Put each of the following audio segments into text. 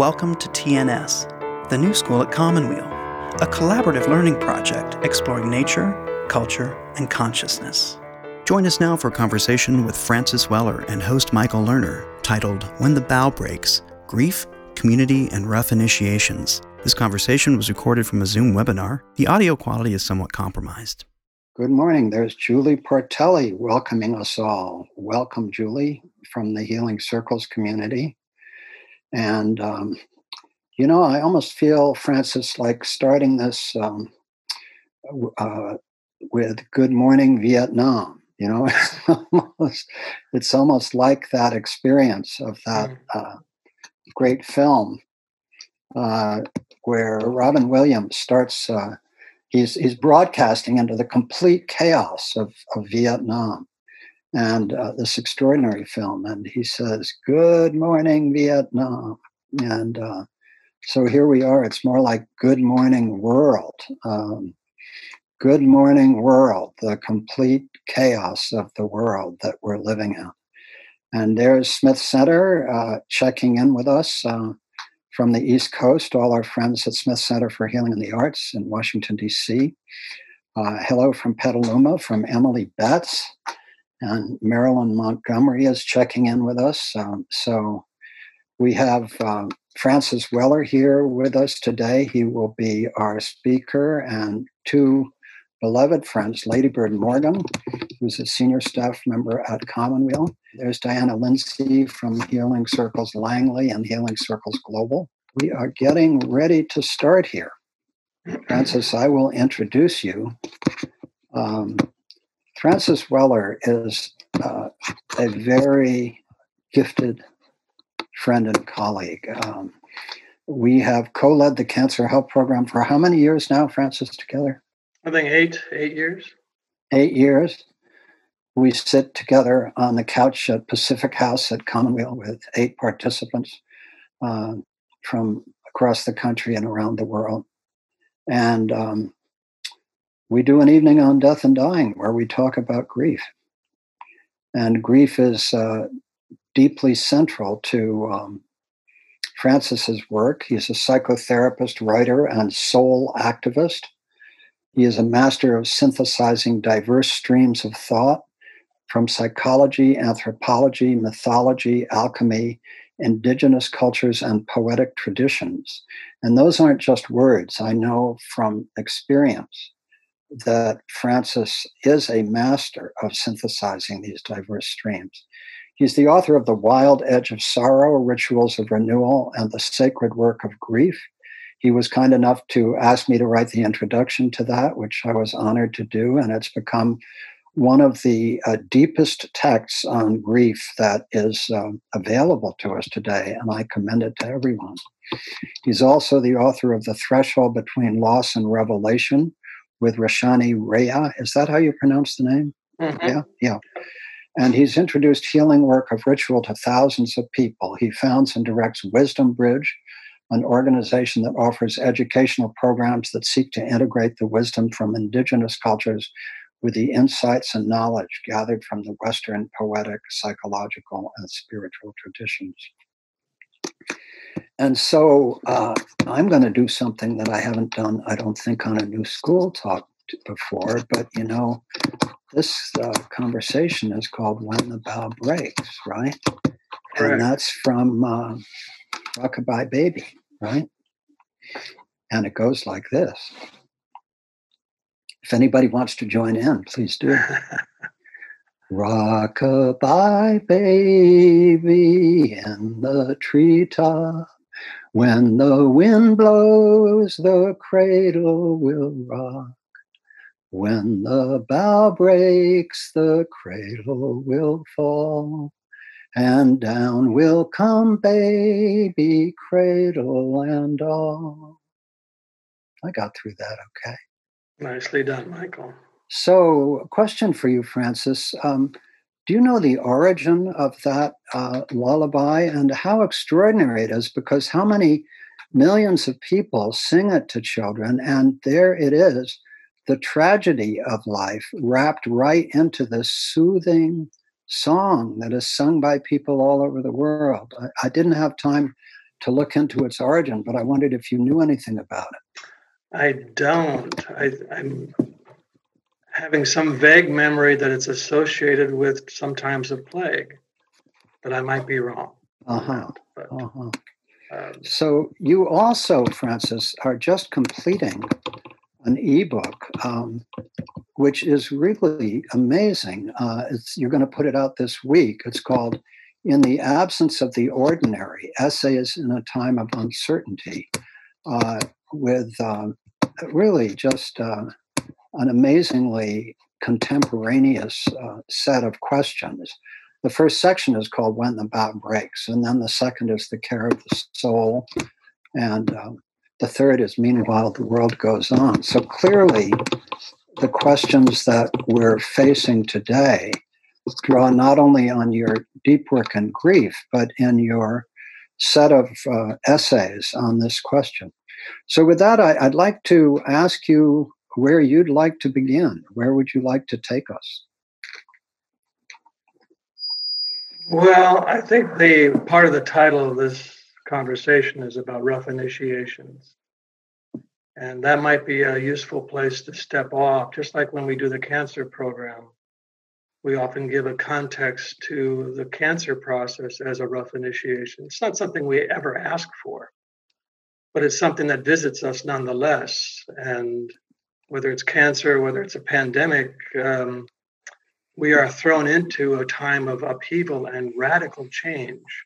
Welcome to TNS, the new school at Commonweal, a collaborative learning project exploring nature, culture, and consciousness. Join us now for a conversation with Francis Weller and host Michael Lerner titled When the Bough Breaks Grief, Community, and Rough Initiations. This conversation was recorded from a Zoom webinar. The audio quality is somewhat compromised. Good morning. There's Julie Portelli welcoming us all. Welcome, Julie, from the Healing Circles community. And, um, you know, I almost feel, Francis, like starting this um, uh, with Good Morning Vietnam. You know, it's almost like that experience of that mm. uh, great film uh, where Robin Williams starts, uh, he's, he's broadcasting into the complete chaos of, of Vietnam and uh, this extraordinary film. And he says, Good morning, Vietnam. And uh, so here we are. It's more like Good Morning World. Um, good morning, world, the complete chaos of the world that we're living in. And there's Smith Center uh, checking in with us uh, from the East Coast, all our friends at Smith Center for Healing and the Arts in Washington, D.C. Uh, hello from Petaluma from Emily Betts. And Marilyn Montgomery is checking in with us. Um, so we have um, Francis Weller here with us today. He will be our speaker, and two beloved friends, Ladybird Morgan, who's a senior staff member at Commonweal. There's Diana Lindsay from Healing Circles Langley and Healing Circles Global. We are getting ready to start here. Francis, I will introduce you. Um, Francis Weller is uh, a very gifted friend and colleague. Um, we have co-led the Cancer Help Program for how many years now, Francis? Together, I think eight, eight years. Eight years. We sit together on the couch at Pacific House at Commonweal with eight participants uh, from across the country and around the world, and um, we do an evening on death and dying where we talk about grief. And grief is uh, deeply central to um, Francis's work. He's a psychotherapist, writer, and soul activist. He is a master of synthesizing diverse streams of thought from psychology, anthropology, mythology, alchemy, indigenous cultures, and poetic traditions. And those aren't just words, I know from experience that Francis is a master of synthesizing these diverse streams. He's the author of The Wild Edge of Sorrow, Rituals of Renewal, and The Sacred Work of Grief. He was kind enough to ask me to write the introduction to that, which I was honored to do, and it's become one of the uh, deepest texts on grief that is um, available to us today, and I commend it to everyone. He's also the author of The Threshold Between Loss and Revelation, with Rashani Réa. Is that how you pronounce the name? Mm-hmm. Yeah, yeah. And he's introduced healing work of ritual to thousands of people. He founds and directs Wisdom Bridge, an organization that offers educational programs that seek to integrate the wisdom from indigenous cultures with the insights and knowledge gathered from the Western poetic, psychological, and spiritual traditions. And so uh, I'm going to do something that I haven't done, I don't think, on a new school talk before. But you know, this uh, conversation is called "When the Bough Breaks," right? Correct. And that's from uh, Rockabye Baby, right? And it goes like this. If anybody wants to join in, please do. Rockabye baby in the treetop. When the wind blows, the cradle will rock. When the bough breaks, the cradle will fall. And down will come baby, cradle and all. I got through that okay. Nicely done, Michael. So, a question for you, Francis. Um, do you know the origin of that uh, lullaby and how extraordinary it is? Because how many millions of people sing it to children, and there it is the tragedy of life wrapped right into this soothing song that is sung by people all over the world. I, I didn't have time to look into its origin, but I wondered if you knew anything about it. I don't. I, I'm having some vague memory that it's associated with some times of plague, but I might be wrong. Uh-huh. But, uh-huh. Um, so you also, Francis, are just completing an ebook, um, which is really amazing. Uh, you're going to put it out this week. It's called "In the Absence of the Ordinary: Essays in a Time of Uncertainty," uh, with uh, really just uh, an amazingly contemporaneous uh, set of questions. The first section is called When the Bough Breaks, and then the second is The Care of the Soul, and um, the third is Meanwhile the World Goes On. So clearly, the questions that we're facing today draw not only on your deep work and grief, but in your set of uh, essays on this question. So, with that, I, would like to ask you where you'd like to begin. Where would you like to take us? Well, I think the part of the title of this conversation is about rough initiations. And that might be a useful place to step off, just like when we do the cancer program. We often give a context to the cancer process as a rough initiation. It's not something we ever ask for, but it's something that visits us nonetheless. And whether it's cancer, whether it's a pandemic, um, we are thrown into a time of upheaval and radical change.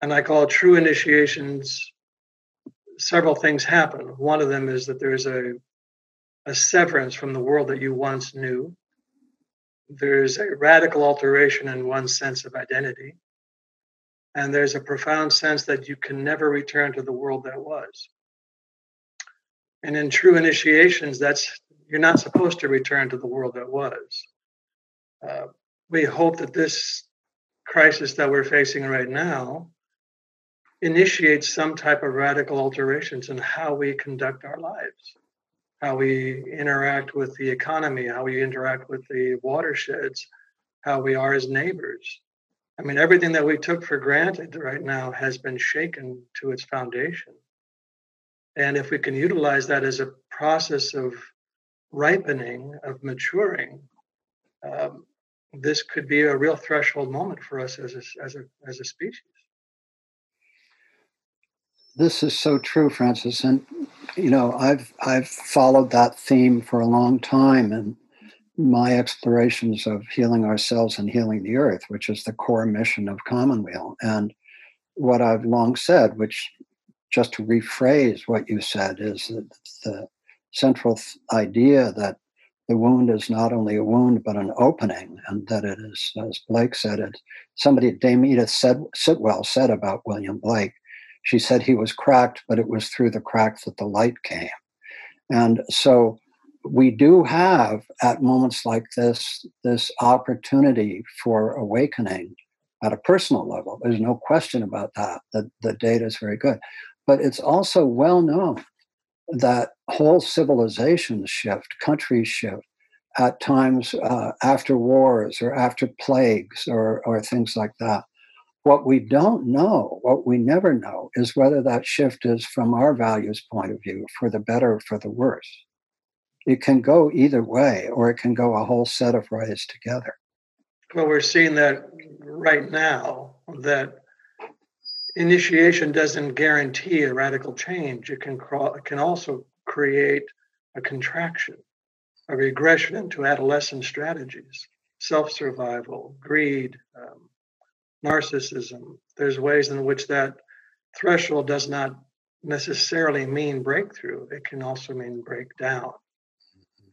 And I call true initiations, several things happen. One of them is that there's a, a severance from the world that you once knew. There's a radical alteration in one's sense of identity. And there's a profound sense that you can never return to the world that was. And in true initiations, that's you're not supposed to return to the world that was. Uh, we hope that this crisis that we're facing right now initiates some type of radical alterations in how we conduct our lives, how we interact with the economy, how we interact with the watersheds, how we are as neighbors. I mean, everything that we took for granted right now has been shaken to its foundation. And if we can utilize that as a process of ripening, of maturing, um, this could be a real threshold moment for us as a, as a, as a species. This is so true, Francis. And, you know, I've, I've followed that theme for a long time in my explorations of healing ourselves and healing the earth, which is the core mission of Commonweal. And what I've long said, which just to rephrase what you said, is that the central idea that the wound is not only a wound but an opening, and that it is, as Blake said, it. Somebody, Dame Edith said, Sitwell said about William Blake. She said he was cracked, but it was through the crack that the light came. And so we do have at moments like this this opportunity for awakening at a personal level. There's no question about that. The data is very good. But it's also well known that whole civilizations shift, countries shift at times uh, after wars or after plagues or, or things like that. What we don't know, what we never know, is whether that shift is from our values point of view, for the better or for the worse. It can go either way, or it can go a whole set of ways together. Well, we're seeing that right now, that initiation doesn't guarantee a radical change. It can, it can also create a contraction, a regression into adolescent strategies, self survival, greed, um, narcissism. There's ways in which that threshold does not necessarily mean breakthrough, it can also mean breakdown.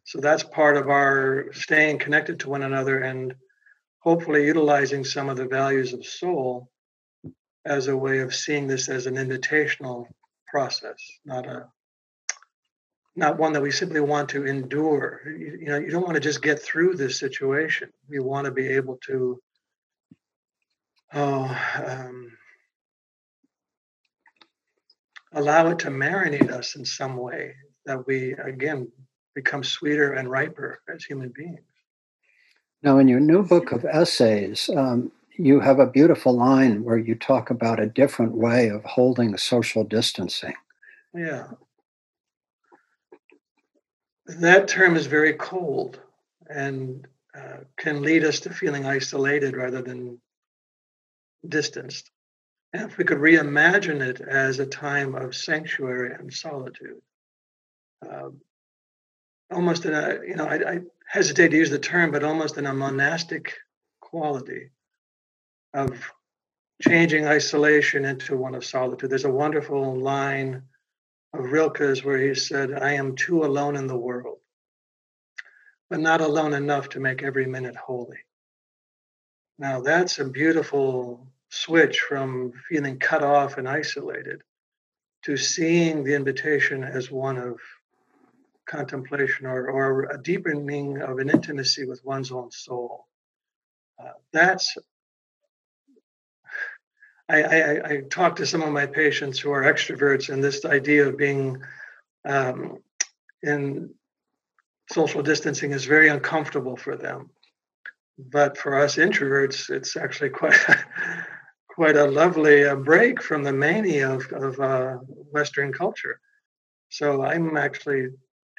So that's part of our staying connected to one another and hopefully utilizing some of the values of soul as a way of seeing this as an invitational process, not a not one that we simply want to endure. You, you know, you don't want to just get through this situation. You want to be able to oh, um, allow it to marinate us in some way that we again become sweeter and riper as human beings. Now, in your new book of essays, um, you have a beautiful line where you talk about a different way of holding social distancing. Yeah. That term is very cold and uh, can lead us to feeling isolated rather than distanced. And if we could reimagine it as a time of sanctuary and solitude, um, almost in a, you know, I, I hesitate to use the term, but almost in a monastic quality of changing isolation into one of solitude. There's a wonderful line of Rilke's where he said, I am too alone in the world, but not alone enough to make every minute holy. Now, that's a beautiful switch from feeling cut off and isolated to seeing the invitation as one of contemplation or, or a deepening of an intimacy with one's own soul. Uh, that's I, I, I, talk to some of my patients who are extroverts, and this idea of being um, in social distancing is very uncomfortable for them. But for us introverts, it's actually quite quite a lovely uh, break from the mania of, of uh, Western culture. So I'm actually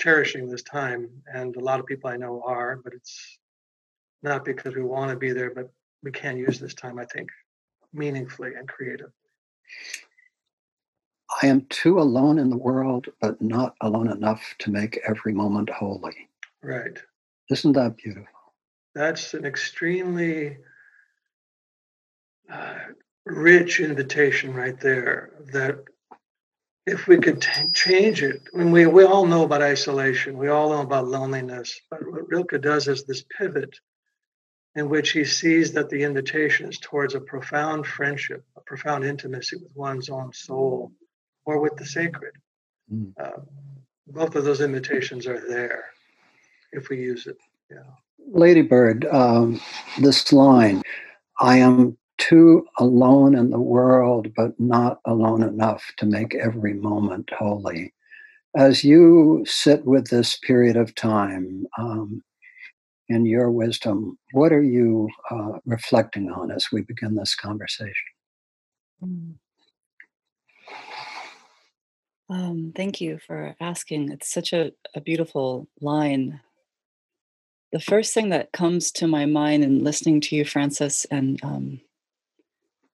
cherishing this time, and a lot of people I know are, but it's not because we want to be there, but we can use this time, I think, meaningfully and creatively. I am too alone in the world, but not alone enough to make every moment holy. Right. Isn't that beautiful? That's an extremely uh, rich invitation right there that if we could t- change it, I mean, we, we all know about isolation, we all know about loneliness, but what Rilke does is this pivot in which he sees that the invitation is towards a profound friendship, a profound intimacy with one's own soul or with the sacred. Mm. Uh, both of those invitations are there if we use it. Yeah. Ladybird, um, this line, I am too alone in the world, but not alone enough to make every moment holy. As you sit with this period of time, um, in your wisdom, what are you uh, reflecting on as we begin this conversation? Mm. Um, thank you for asking. It's such a, a beautiful line. The first thing that comes to my mind in listening to you, Francis, and um,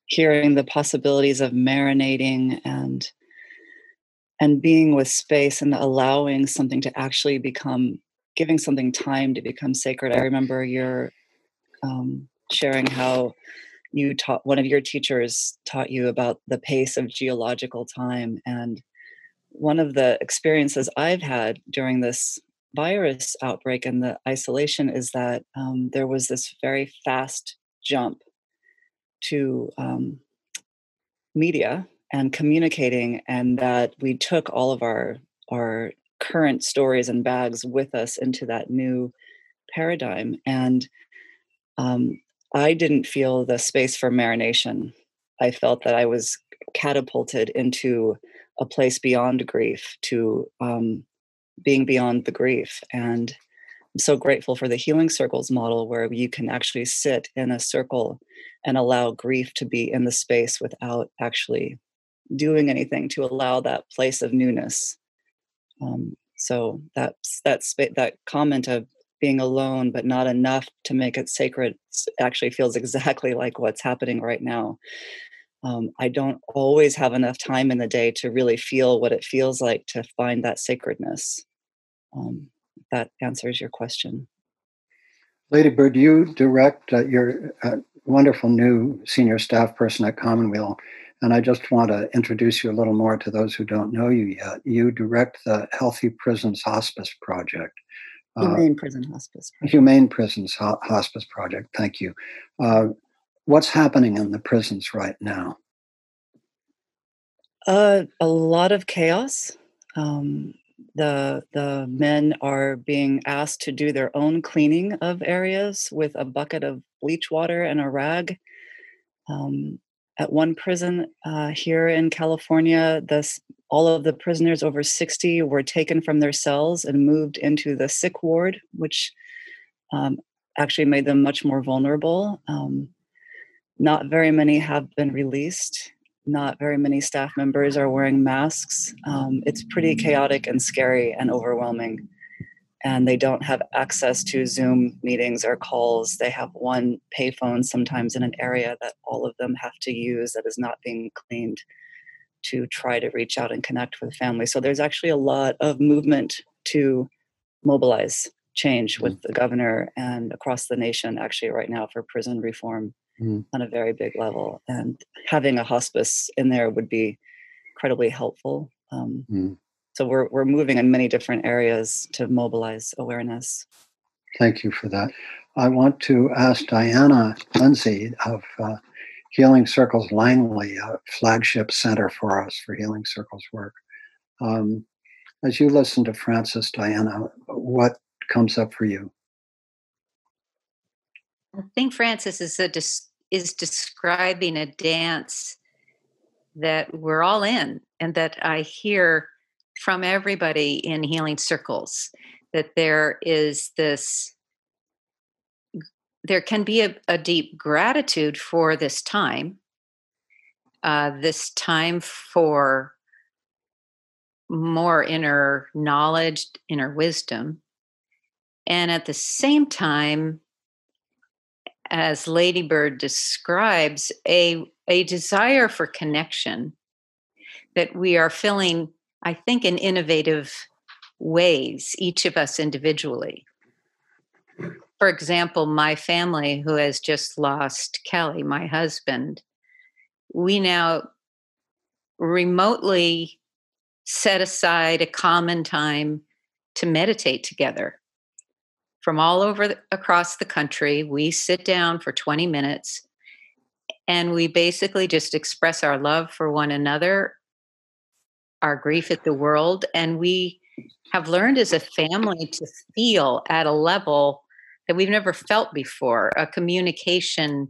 hearing the possibilities of marinating and and being with space and allowing something to actually become giving something time to become sacred. I remember your um, sharing how you taught one of your teachers taught you about the pace of geological time. And one of the experiences i've had during this virus outbreak and the isolation is that um, there was this very fast jump to um, media and communicating and that we took all of our our current stories and bags with us into that new paradigm and um, i didn't feel the space for marination i felt that i was catapulted into a place beyond grief to um, being beyond the grief and i'm so grateful for the healing circles model where you can actually sit in a circle and allow grief to be in the space without actually doing anything to allow that place of newness. Um, so that's that's that comment of being alone but not enough to make it sacred actually feels exactly like what's happening right now. Um, I don't always have enough time in the day to really feel what it feels like to find that sacredness. Um, that answers your question. Lady Bird, you direct uh, your uh, wonderful new senior staff person at Commonweal. And I just want to introduce you a little more to those who don't know you yet. You direct the Healthy Prisons Hospice Project. Uh, Humane uh, Prison Hospice. Project. Humane Prisons Ho- Hospice Project. Thank you. Uh, what's happening in the prisons right now? Uh, a lot of chaos. Um, the the men are being asked to do their own cleaning of areas with a bucket of bleach water and a rag. Um, at one prison uh, here in California, this all of the prisoners over 60 were taken from their cells and moved into the sick ward, which um, actually made them much more vulnerable. Um, not very many have been released. Not very many staff members are wearing masks. Um, it's pretty chaotic and scary and overwhelming. And they don't have access to Zoom meetings or calls. They have one payphone sometimes in an area that all of them have to use that is not being cleaned to try to reach out and connect with family. So there's actually a lot of movement to mobilize change with mm. the governor and across the nation actually right now for prison reform mm. on a very big level and having a hospice in there would be incredibly helpful um, mm. So we're, we're moving in many different areas to mobilize awareness thank you for that i want to ask diana lindsay of uh, Healing Circles Langley, a flagship center for us for Healing Circles work. Um, as you listen to Francis, Diana, what comes up for you? I think Francis is a is describing a dance that we're all in, and that I hear from everybody in healing circles that there is this there can be a, a deep gratitude for this time, uh, this time for more inner knowledge, inner wisdom. And at the same time, as Ladybird describes, a, a desire for connection that we are feeling, I think, in innovative ways, each of us individually for example, my family, who has just lost Kelly, my husband, we now remotely set aside a common time to meditate together. From all over the, across the country, we sit down for 20 minutes and we basically just express our love for one another, our grief at the world, and we have learned as a family to feel at a level that we've never felt before a communication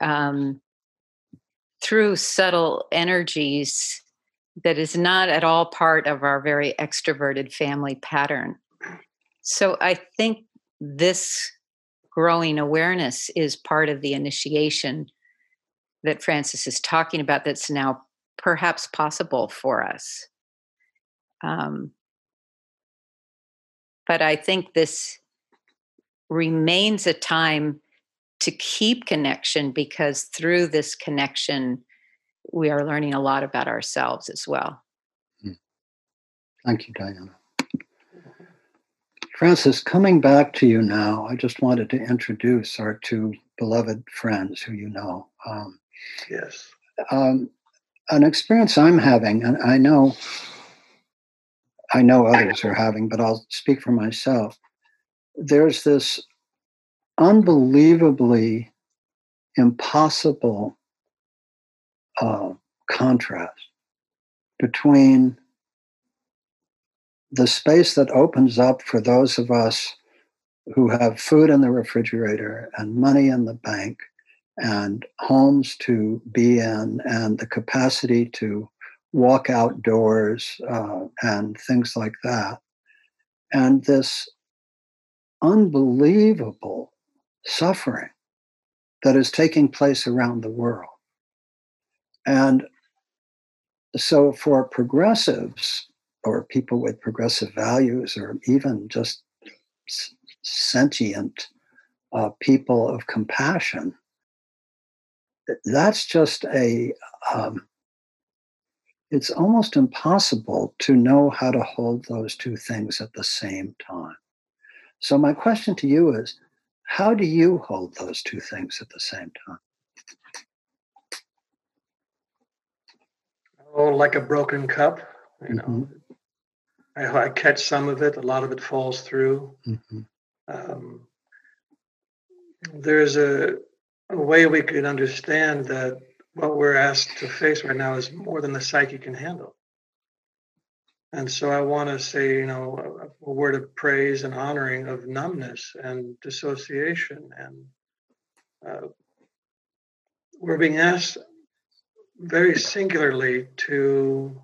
um, through subtle energies that is not at all part of our very extroverted family pattern. So I think this growing awareness is part of the initiation that Francis is talking about that's now perhaps possible for us. Um, but I think this remains a time to keep connection because through this connection, we are learning a lot about ourselves as well. Hmm. Thank you, Diana. Francis, coming back to you now, I just wanted to introduce our two beloved friends who you know. Um, yes. Um, an experience I'm having, and I know, I know others are having, but I'll speak for myself. There's this unbelievably impossible uh, contrast between the space that opens up for those of us who have food in the refrigerator and money in the bank and homes to be in and the capacity to walk outdoors uh, and things like that. And this unbelievable suffering that is taking place around the world. And so, for progressives or people with progressive values, or even just sentient uh, people of compassion, that's just a, um, it's almost impossible to know how to hold those two things at the same time. So, my question to you is how do you hold those two things at the same time? Oh, like a broken cup, you know. Mm-hmm. I, I, catch some of it, a lot of it falls through. Mm-hmm. Um, there's a, a way we could understand that what we're asked to face right now is more than the psyche can handle. And so I want to say, you know, a, a, word of praise and honoring of numbness and dissociation. And uh, we're being asked very singularly to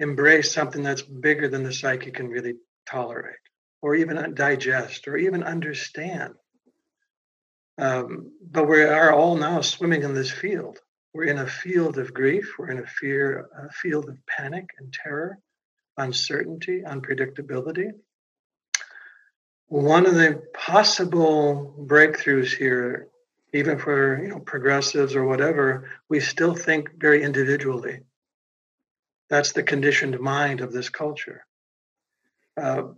embrace something that's bigger than the psyche can really tolerate or even digest or even understand. Um, but we are all now swimming in this field. We're in a field of grief. We're in a fear, a field of panic and terror, uncertainty, unpredictability. One of the possible breakthroughs here, even for you know progressives or whatever, we still think very individually. That's the conditioned mind of this culture. Uh,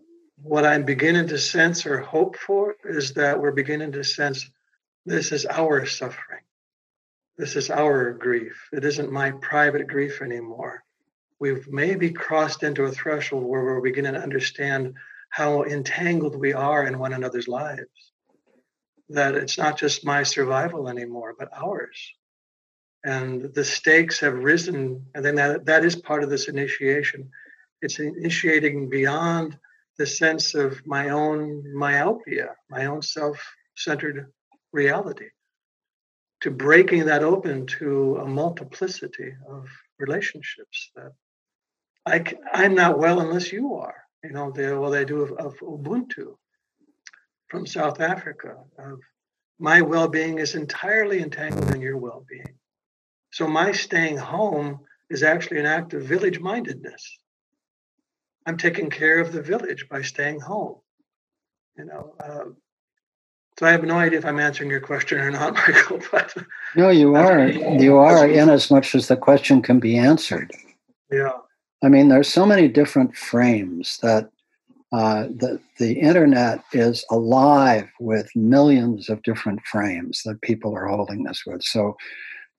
what I'm beginning to sense or hope for is that we're beginning to sense this is our suffering. This is our grief. It isn't my private grief anymore. We've maybe crossed into a threshold where we're beginning to understand how entangled we are in one another's lives. That it's not just my survival anymore, but ours and the stakes have risen and then that, that is part of this initiation it's initiating beyond the sense of my own myopia my own self-centered reality to breaking that open to a multiplicity of relationships that I, i'm not well unless you are you know the well they do of, of ubuntu from south africa of my well-being is entirely entangled in your well-being so my staying home is actually an act of village mindedness. I'm taking care of the village by staying home. You know, uh, so I have no idea if I'm answering your question or not, Michael. But no, you are. You are, in as much as the question can be answered. Yeah. I mean, there's so many different frames that uh, the the internet is alive with millions of different frames that people are holding this with. So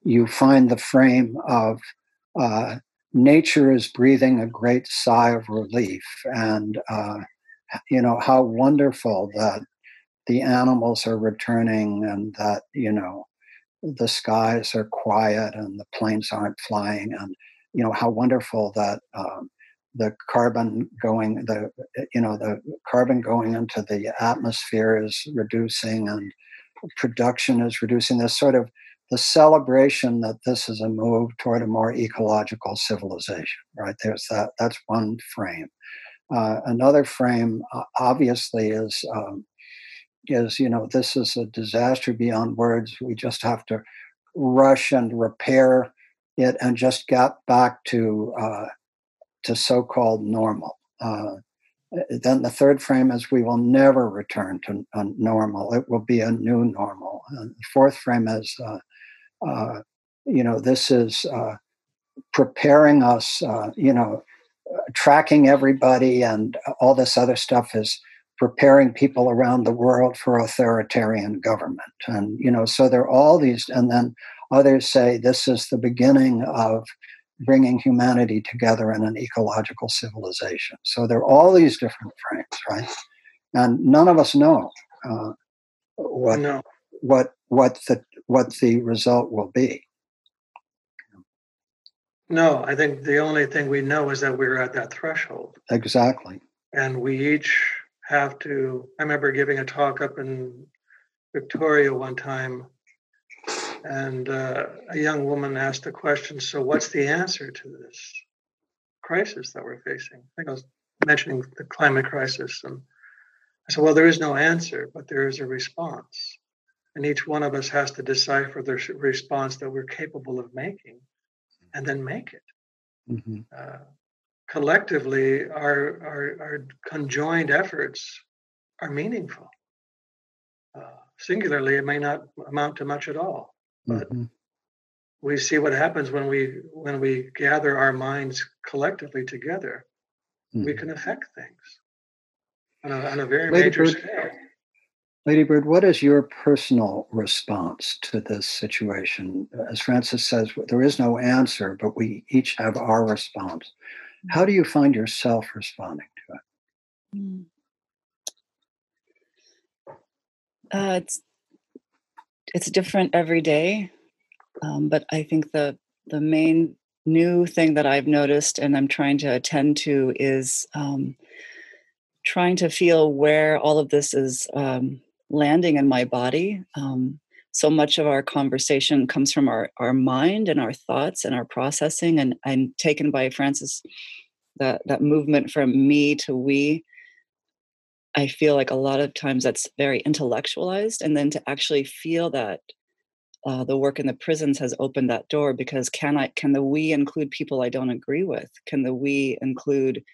you find the frame of uh, nature is breathing a great sigh of relief and uh, you know how wonderful that the animals are returning and that you know the skies are quiet and the planes aren't flying and you know how wonderful that um, the carbon going the you know the carbon going into the atmosphere is reducing and production is reducing this sort of the celebration that this is a move toward a more ecological civilization, right? There's that, that's one frame. Uh, another frame, uh, obviously, is um, is you know this is a disaster beyond words. We just have to rush and repair it and just get back to uh, to so-called normal. Uh, then the third frame is we will never return to normal. It will be a new normal. And the fourth frame is uh, uh, you know, this is uh, preparing us, uh, you know, tracking everybody and all this other stuff is preparing people around the world for authoritarian government. And, you know, so there are all these, and then others say this is the beginning of bringing humanity together in an ecological civilization. So there are all these different frames, right? And none of us know uh, what no. what what the what the result will be. No, I think the only thing we know is that we're at that threshold. Exactly. And we each have to. I remember giving a talk up in Victoria one time, and uh, a young woman asked a question So, what's the answer to this crisis that we're facing? I think I was mentioning the climate crisis. And I said, Well, there is no answer, but there is a response and each one of us has to decipher the response that we're capable of making and then make it mm-hmm. uh, collectively our, our, our conjoined efforts are meaningful uh, singularly it may not amount to much at all but mm-hmm. we see what happens when we when we gather our minds collectively together mm-hmm. we can affect things on a, on a very major scale Lady Bird, what is your personal response to this situation? As Francis says, there is no answer, but we each have our response. How do you find yourself responding to it? Hmm. Uh, it's it's different every day, um, but I think the the main new thing that I've noticed and I'm trying to attend to is um, trying to feel where all of this is um, landing in my body. Um, so much of our conversation comes from our, our mind and our thoughts and our processing. And I'm taken by Francis, that, that movement from me to we. I feel like a lot of times that's very intellectualized, and then to actually feel that uh, the work in the prisons has opened that door because can I can the we include people I don't agree with? Can the we include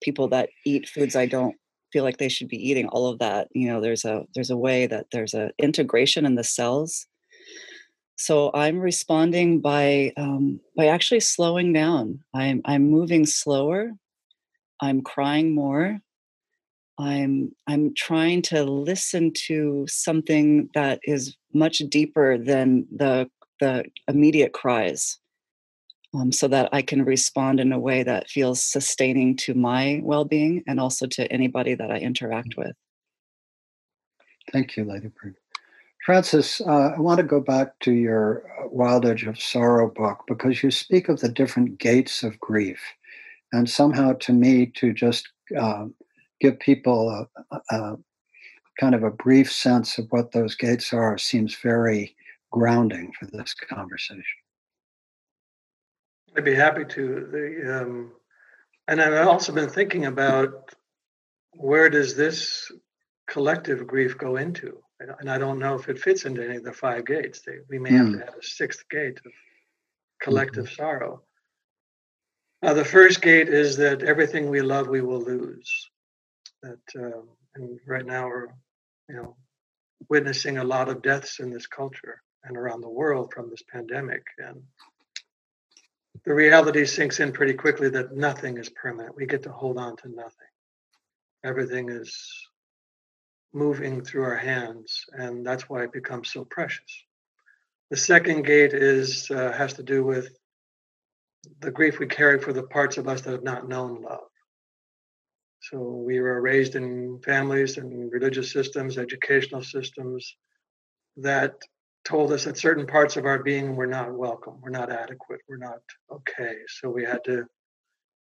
people that eat foods I don't feel like they should be eating? All of that, you know, there's a there's a way that there's a integration in the cells. So I'm responding by um, by actually slowing down. I'm I'm moving slower. I'm crying more. I'm I'm trying to listen to something that is much deeper than the the immediate cries, um, so that I can respond in a way that feels sustaining to my well-being and also to anybody that I interact Mm-hmm. with. Thank you, Lady Bird. Francis, uh, I want to go back to your uh, Wild Edge of Sorrow book because you speak of the different gates of grief. And somehow, to me, to just um, give people a, a kind of a brief sense of what those gates are seems very grounding for this conversation. I'd be happy to. The, um, and I've also been thinking about where does this collective grief go into? And- I don't know if it fits into any of the five gates. They, we may have Hmm. to add a sixth gate of collective sorrow. Uh, the first gate is that everything we love, we will lose. That, um, and right now we're, you know, witnessing a lot of deaths in this culture and around the world from this pandemic. And the reality sinks in pretty quickly that nothing is permanent. We get to hold on to nothing. Everything is moving through our hands, and that's why it becomes so precious. The second gate is uh, has to do with the grief we carry for the parts of us that have not known love. So we were raised in families and religious systems, educational systems that told us that certain parts of our being were not welcome, were not adequate, were not okay. So we had to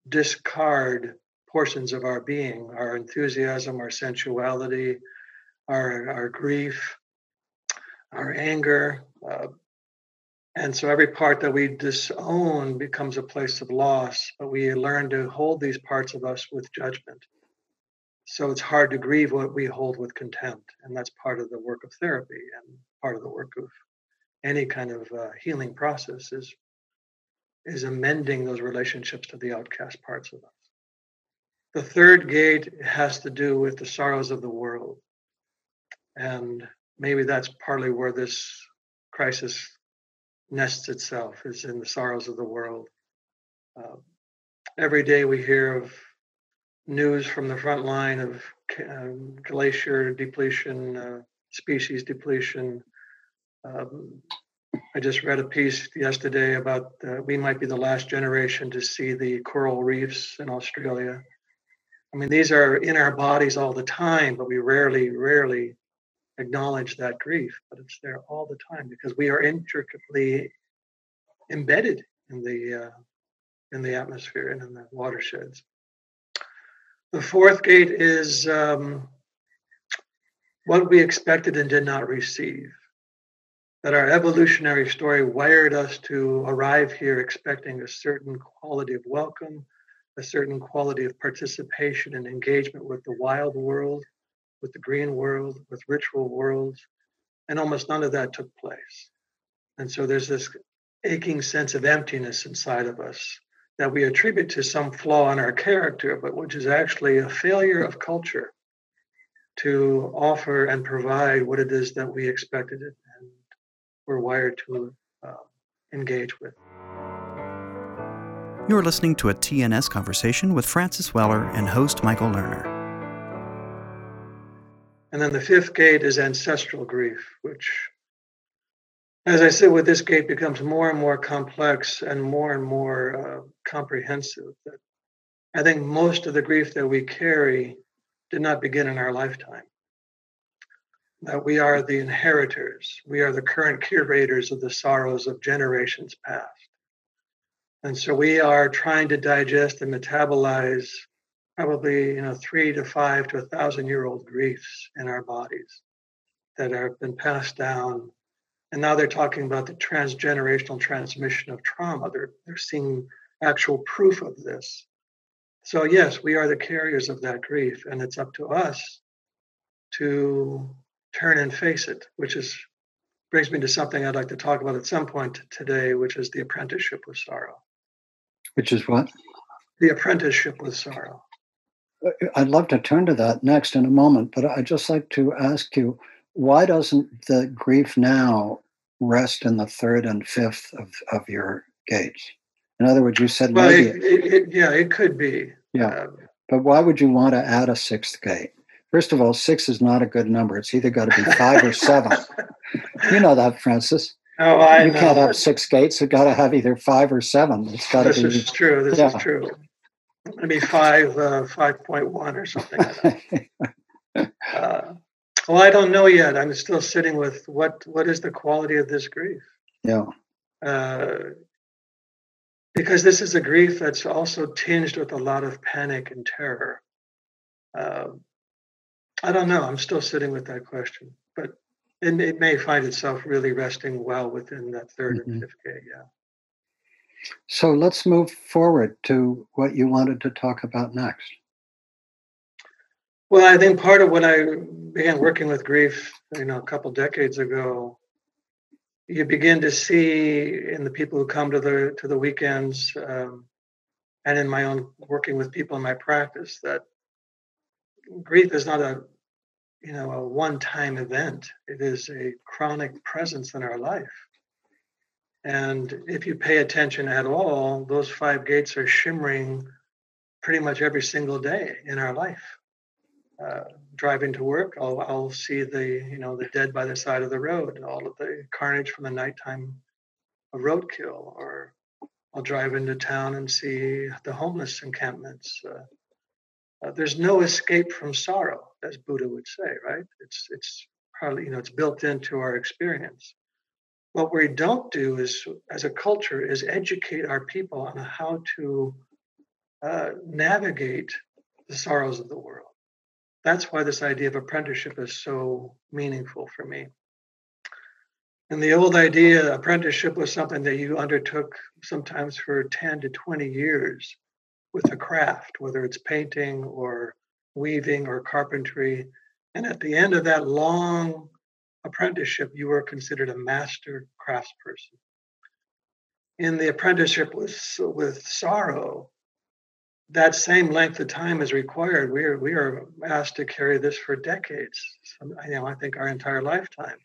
discard portions of our being, our enthusiasm, our sensuality, our, our grief, our anger. Uh, and so every part that we disown becomes a place of loss, but we learn to hold these parts of us with judgment. So it's hard to grieve what we hold with contempt. And that's part of the work of therapy and part of the work of any kind of uh, healing process is, is amending those relationships to the outcast parts of us. The third gate has to do with the sorrows of the world. And maybe that's partly where this crisis nests itself, is in the sorrows of the world. Uh, every day we hear of news from the front line of um, glacier depletion, uh, species depletion. Um, I just read a piece yesterday about uh, we might be the last generation to see the coral reefs in Australia. I mean, these are in our bodies all the time, but we rarely, rarely acknowledge that grief. But it's there all the time because we are intricately embedded in the uh, in the atmosphere and in the watersheds. The fourth gate is um, what we expected and did not receive. That our evolutionary story wired us to arrive here expecting a certain quality of welcome, a certain quality of participation and engagement with the wild world, with the green world, with ritual worlds, and almost none of that took place. And so there's this aching sense of emptiness inside of us that we attribute to some flaw in our character, but which is actually a failure of culture to offer and provide what it is that we expected it and we're wired to uh, engage with. You're listening to a TNS conversation with Francis Weller and host Michael Lerner. And then the fifth gate is ancestral grief, which, as I said, with this gate becomes more and more complex and more and more uh, comprehensive. I think most of the grief that we carry did not begin in our lifetime. That we are the inheritors, we are the current curators of the sorrows of generations past. And so we are trying to digest and metabolize probably you know three to five to a thousand year old griefs in our bodies that have been passed down and now they're talking about the transgenerational transmission of trauma they're, they're seeing actual proof of this So, yes, we are the carriers of that grief, and it's up to us to turn and face it, which is brings me to something I'd like to talk about at some point today, which is the apprenticeship with sorrow. Which is what? The apprenticeship with sorrow. I'd love to turn to that next in a moment, but I'd just like to ask you why doesn't the grief now rest in the third and fifth of, of your gates? In other words, you said well, maybe. It, it, it, yeah, it could be. Yeah. Um, but why would you want to add a sixth gate? First of all, six is not a good number. It's either got to be five or seven. You know that, Francis. Oh, I You know. can't have six gates. You've got to have either five or seven. It's got to be. This is true. This Yeah. is true. Maybe five, uh, five point one or something. Like that. uh, well, I don't know yet. I'm still sitting with what what is the quality of this grief? yeah. Uh, because this is a grief that's also tinged with a lot of panic and terror. Um, I don't know. I'm still sitting with that question, but it, it may find itself really resting well within that 3rd Mhm. and fifth gate. Yeah. So let's move forward to what you wanted to talk about next. Well, I think part of when I began working with grief, you know, a couple decades ago, you begin to see in the people who come to the to the weekends, um, and in my own working with people in my practice, that grief is not a you know a one-time event. It is a chronic presence in our life. And if you pay attention at all, those five gates are shimmering pretty much every single day in our life uh, driving to work, I'll, I'll see the you know the dead by the side of the road, all of the carnage from the nighttime roadkill, or I'll drive into town and see the homeless encampments. Uh, uh, there's no escape from sorrow, as Buddha would say, right? It's it's probably you know it's built into our experience. What we don't do is, as a culture, is educate our people on how to uh, navigate the sorrows of the world that's why this idea of apprenticeship is so meaningful for me. And the old idea, apprenticeship was something that you undertook sometimes for 10 to 20 years with a craft, whether it's painting or weaving or carpentry. And at the end of that long apprenticeship, you were considered a master craftsperson. In the apprenticeship with, with sorrow, that same length of time is required. We are we are asked to carry this for decades. Some, you know, I think our entire lifetime.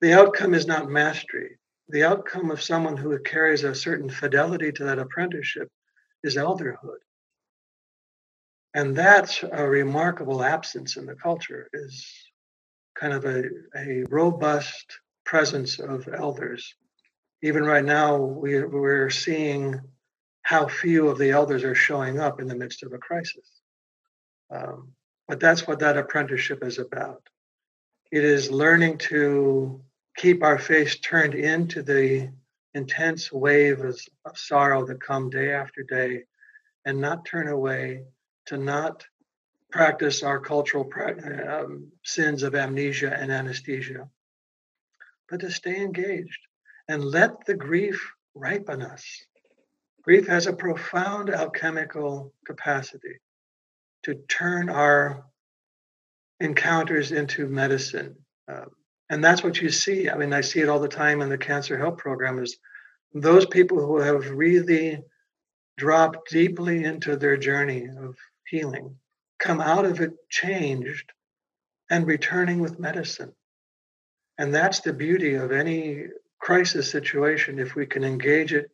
The outcome is not mastery. The outcome of someone who carries a certain fidelity to that apprenticeship is elderhood. And that's a remarkable absence in the culture, is kind of a, a robust presence of elders. Even right now, we, we're seeing how few of the elders are showing up in the midst of a crisis. Um, but that's what that apprenticeship is about. It is learning to keep our face turned into the intense wave of, of sorrow that come day after day and not turn away, to not practice our cultural um, sins of amnesia and anesthesia, but to stay engaged and let the grief ripen us Grief has a profound alchemical capacity to turn our encounters into medicine. Um, and that's what you see. I mean, I see it all the time in the cancer help program is those people who have really dropped deeply into their journey of healing come out of it changed and returning with medicine. And that's the beauty of any crisis situation. If we can engage it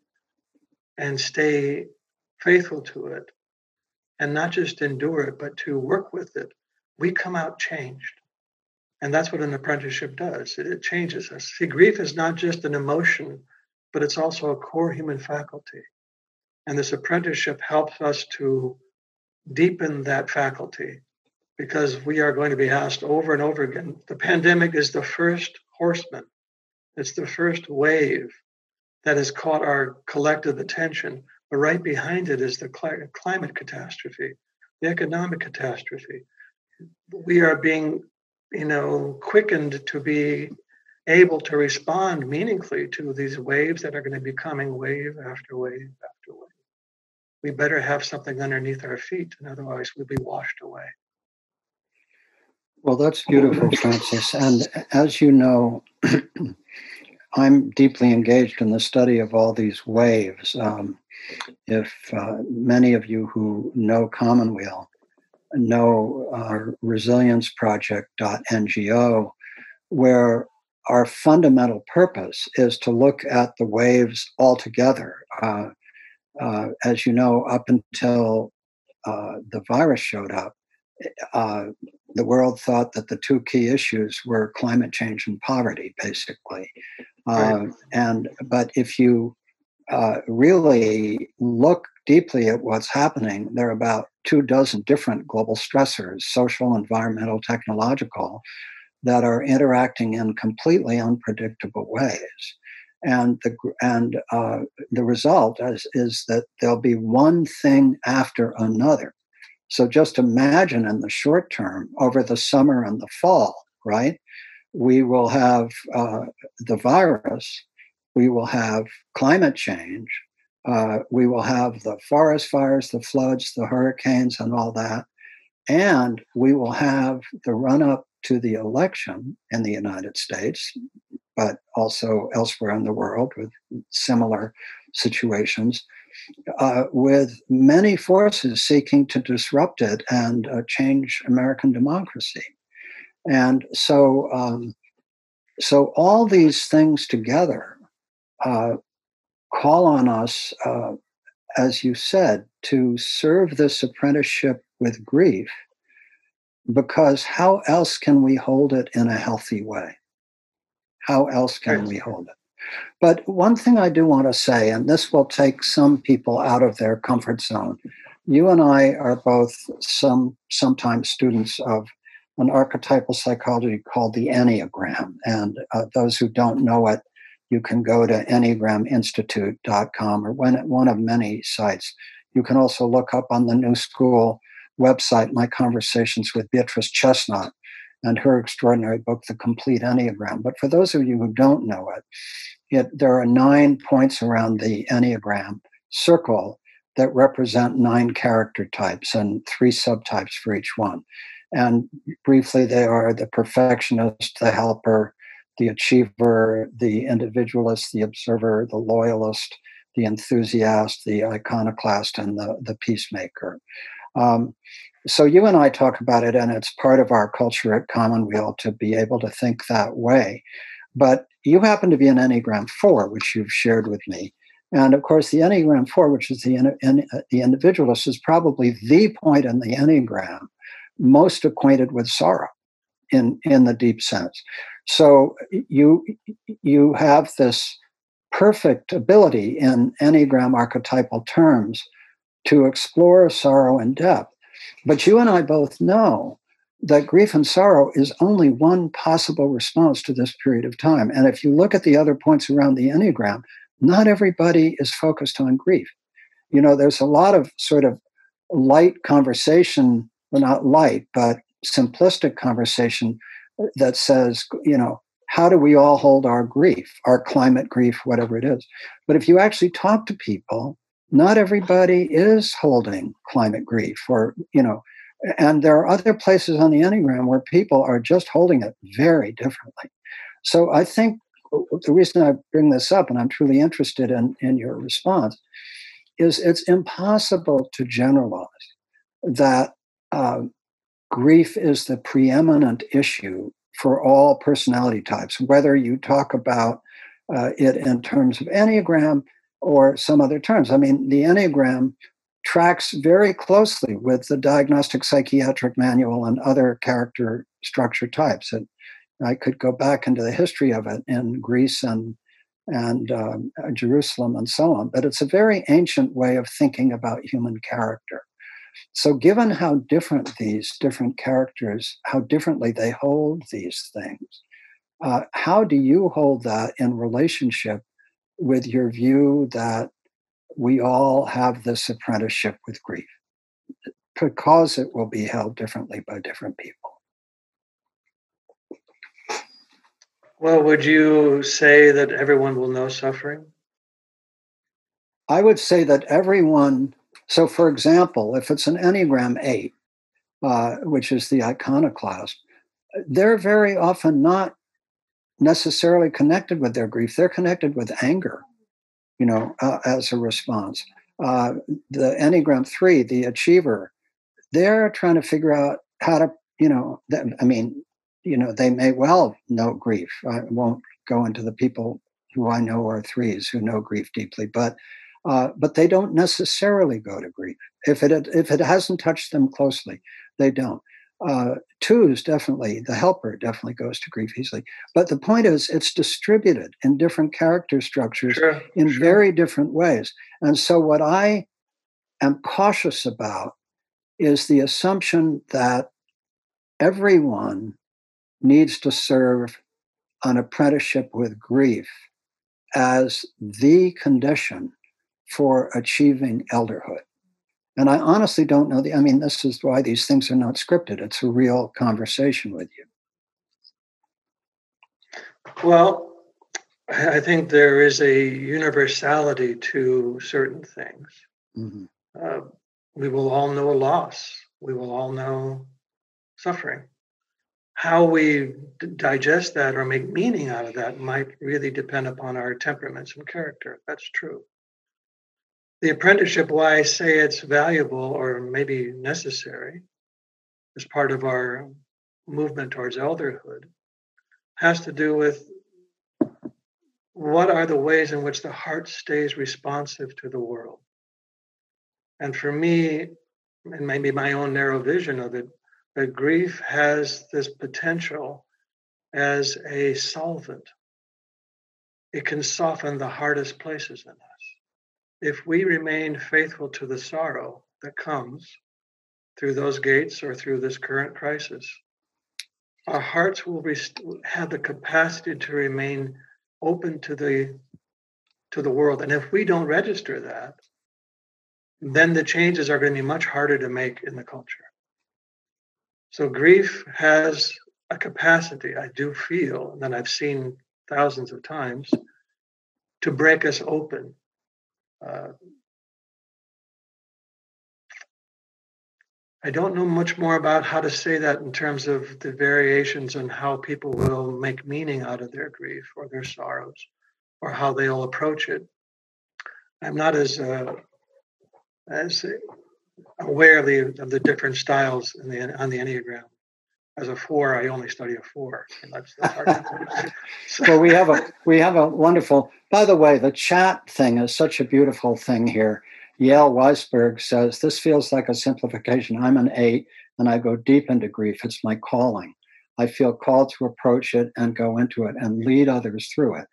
and stay faithful to it and not just endure it, but to work with it, we come out changed. And that's what an apprenticeship does. It, changes us. See, grief is not just an emotion, but it's also a core human faculty. And this apprenticeship helps us to deepen that faculty because we are going to be asked over and over again. The pandemic is the first horseman, it's the first wave that has caught our collective attention. But right behind it is the cl- climate catastrophe, the economic catastrophe. We are being, you know, quickened to be able to respond meaningfully to these waves that are going to be coming wave after wave after wave. we better have something underneath our feet, and otherwise we'll be washed away. Well, that's beautiful, Francis. And as you know, I'm deeply engaged in the study of all these waves. Um, if uh, many of you who know Commonweal know our resilienceproject.ngo, where our fundamental purpose is to look at the waves altogether. Uh, uh, as you know, up until uh, the virus showed up, uh, the world thought that the two key issues were climate change and poverty, basically. Right. Uh, and but if you uh, really look deeply at what's happening, there are about two dozen different global stressors, social, environmental, technological, that are interacting in completely unpredictable ways. And the and uh, the result is, is that there'll be one thing after another. So just imagine in the short term, over the summer and the fall, right? We will have uh, the virus, we will have climate change, uh, we will have the forest fires, the floods, the hurricanes, and all that. And we will have the run up to the election in the United States, but also elsewhere in the world with similar situations, uh, with many forces seeking to disrupt it and uh, change American democracy. And so, um, so all these things together uh, call on us, uh, as you said, to serve this apprenticeship with grief because how else can we hold it in a healthy way? How else can we hold it? But one thing I do want to say, and this will take some people out of their comfort zone. You and I are both some sometimes students of an archetypal psychology called the Enneagram. And uh, those who don't know it, you can go to enneagraminstitute.com or one, of many sites. You can also look up on the New School website my conversations with Beatrice Chestnut and her extraordinary book, The Complete Enneagram. But for those of you who don't know it, it there are nine points around the Enneagram circle that represent nine character types and three subtypes for each one. And briefly, they are the perfectionist, the helper, the achiever, the individualist, the observer, the loyalist, the enthusiast, the iconoclast, and the, the peacemaker. Um, so you and I talk about it, and it's part of our culture at Commonweal to be able to think that way. But you happen to be an Enneagram 4, which you've shared with me. And of course, the Enneagram 4, which is the, in, the individualist, is probably the point in the Enneagram most acquainted with sorrow in, in the deep sense. So you, you have this perfect ability in Enneagram archetypal terms to explore sorrow in depth. But you and I both know that grief and sorrow is only one possible response to this period of time. And if you look at the other points around the Enneagram, not everybody is focused on grief. You know, there's a lot of sort of light conversation, well, not light, but simplistic conversation uh, that says, you know, how do we all hold our grief, our climate grief, whatever it is? But if you actually talk to people, not everybody is holding climate grief or you know and there are other places on the enneagram where people are just holding it very differently so i think uh, uh, the reason i bring this up and i'm truly interested in, in your response is it's impossible to generalize that uh, grief is the preeminent issue for all personality types whether you talk about uh, it in terms of enneagram or some other terms. I mean, the Enneagram tracks very closely with the Diagnostic Psychiatric Manual and other character structure types. And I could go back into the history of it in Greece and and um, Jerusalem and so on. But it's a very ancient way of thinking about human character. So, given how different these different characters, how differently they hold these things, uh, how do you hold that in relationship with your view that we all have this apprenticeship with grief because it will be held differently by different people. Well, would you say that everyone will know suffering? I would say that everyone So, for example, if it's an Enneagram 8, uh, which is the iconoclast, they're very often not necessarily connected with their grief. They're connected with anger, you know, uh, as a response. Uh, the Enneagram 3, the achiever, they're trying to figure out how to, you know, I mean, you know, they may well know grief. I won't go into the people who I know are threes who know grief deeply, but uh, but they don't necessarily go to grief if it if it hasn't touched them closely. They don't. Uh, twos definitely the helper definitely goes to grief easily but the point is it's distributed in different character structures sure, in sure. very different ways and so what i am cautious about is the assumption that everyone needs to serve an apprenticeship with grief as the condition for achieving elderhood. And I honestly don't know the, I mean, this is why these things are not scripted. It's a real conversation with you. Well, I think there is a universality to certain things. Mm-hmm. Uh, we will all know a loss. We will all know suffering. How we d- digest that or make meaning out of that might really depend upon our temperaments and character. That's true the apprenticeship, why I say it's valuable or maybe necessary as part of our movement towards elderhood, has to do with what are the ways in which the heart stays responsive to the world. And for me, and maybe my own narrow vision of it, that grief has this potential as a solvent. It can soften the hardest places in us if we remain faithful to the sorrow that comes through those gates or through this current crisis, our hearts will rest- have the capacity to remain open to the to the world. And if we don't register that, then the changes are going to be much harder to make in the culture. So grief has a capacity, I do feel, and that I've seen thousands of times, to break us open uh, I don't know much more about how to say that in terms of the variations and how people will make meaning out of their grief or their sorrows or how they'll approach it. I'm not as uh, as aware of the of the different styles in the on the enneagram. As a four, I only study a four. That's, that's so. well, we have a we have a wonderful by the way, the chat thing is such a beautiful thing here. Yale Weisberg says, This feels like a simplification. I'm an eight and I go deep into grief. It's my calling. I feel called to approach it and go into it and lead others through it.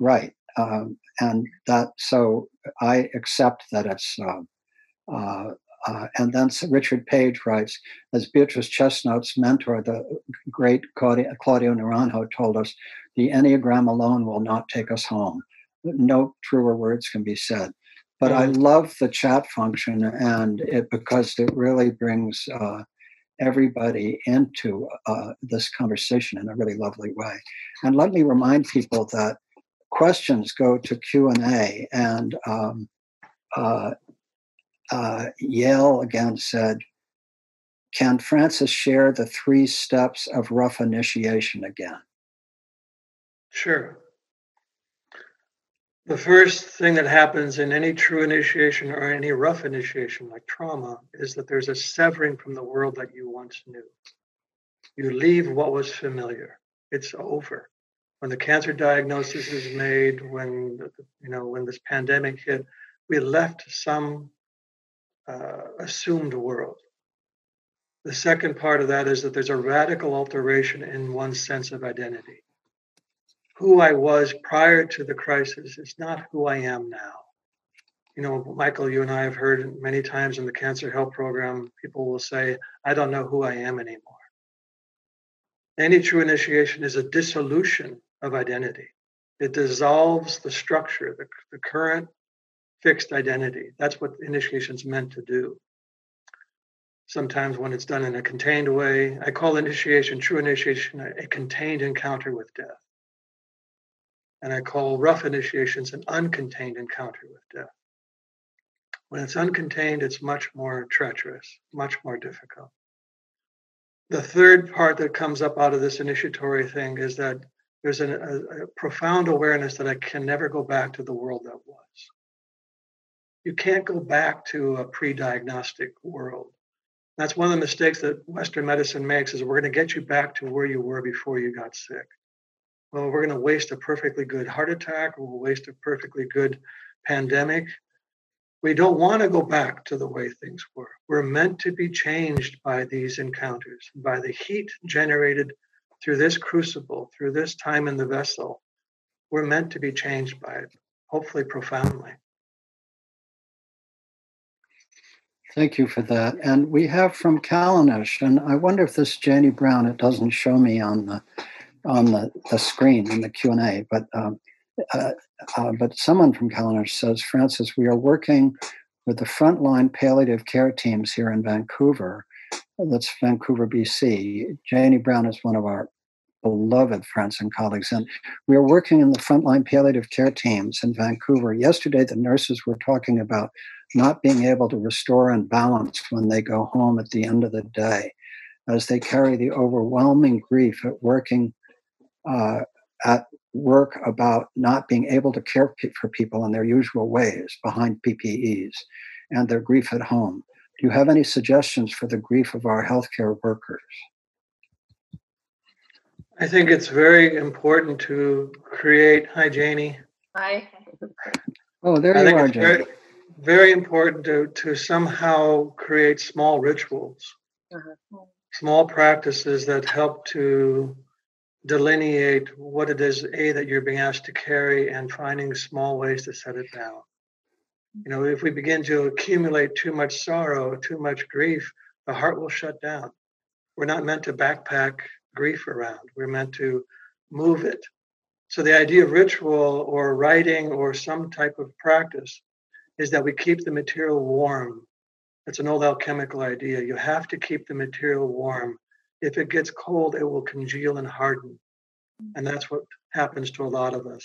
Right. Um, and that, so I accept that it's, uh, uh, uh, and then Richard Page writes, as Beatrice Chestnut's mentor, the great Claudio, Claudio Naranjo, told us, the Enneagram alone will not take us home. No truer words can be said. But I mm. love the chat function and it because it really brings uh, everybody into uh, this conversation in a really lovely way. And let me remind people that questions go to Q and A. And um, uh, uh, Yale again said, "Can Francis share the three steps of rough initiation again?" Sure. The first thing that happens in any true initiation or any rough initiation like trauma is that there's a severing from the world that you once knew. You leave what was familiar. It's over. When the cancer diagnosis is made, when you know when this pandemic hit, we left some uh, assumed world. The second part of that is that there's a radical alteration in one's sense of identity who I was prior to the crisis is not who I am now. You know, Michael, you and I have heard many times in the cancer help program, people will say, I don't know who I am anymore. Any true initiation is a dissolution of identity. It dissolves the structure, the, the current fixed identity. That's what initiation is meant to do. Sometimes when it's done in a contained way, I call initiation, true initiation, a, contained encounter with death and I call rough initiations an uncontained encounter with death. When it's uncontained, it's much more treacherous, much more difficult. The third part that comes up out of this initiatory thing is that there's a, a, profound awareness that I can never go back to the world that was. You can't go back to a pre diagnostic world. That's one of the mistakes that Western medicine makes is we're going to get you back to where you were before you got sick. Well, we're going to waste a perfectly good heart attack, or we'll waste a perfectly good pandemic. We don't want to go back to the way things were. We're meant to be changed by these encounters, by the heat generated through this crucible, through this time in the vessel, we're meant to be changed by it, hopefully profoundly. Thank you for that. And we have from Callanish, and I wonder if this Janie Brown, it doesn't show me on the on the, the screen in the Q and A, but um, uh, uh, but someone from Callanish says, Francis, we are working with the frontline palliative care teams here in Vancouver that's Vancouver, BC. Janie Brown is one of our beloved friends and colleagues, and we are working in the frontline palliative care teams in Vancouver. Yesterday, the nurses were talking about not being able to restore and balance when they go home at the end of the day, as they carry the overwhelming grief at working uh, at work about not being able to care for people in their usual ways behind PPEs and their grief at home. Do you have any suggestions for the grief of our healthcare workers? I think it's very important to create. Hi, Janie. Hi. Oh, there I you are, Janie. Very, very, important to, to somehow create small rituals, uh-huh. small practices that help to delineate what it is, A, that you're being asked to carry and finding small ways to set it down. You know, if we begin to accumulate too much sorrow, too much grief, the heart will shut down. We're not meant to backpack grief around, we're meant to move it. So, the idea of ritual or writing or some type of practice is that we keep the material warm. It's an old alchemical idea. You have to keep the material warm. If it gets cold, it will congeal and harden. And that's what happens to a lot of us.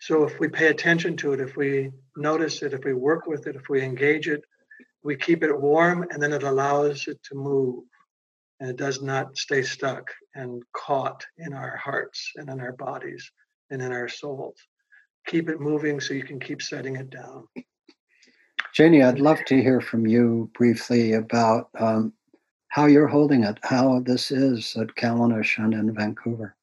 So if we pay attention to it, if we notice it, if we work with it, if we engage it, we keep it warm and then it allows it to move and it does not stay stuck and caught in our hearts and in our bodies and in our souls. Keep it moving so you can keep setting it down. Janie, I'd love to hear from you briefly about um, how you're holding it, how this is at Callanish and in Vancouver.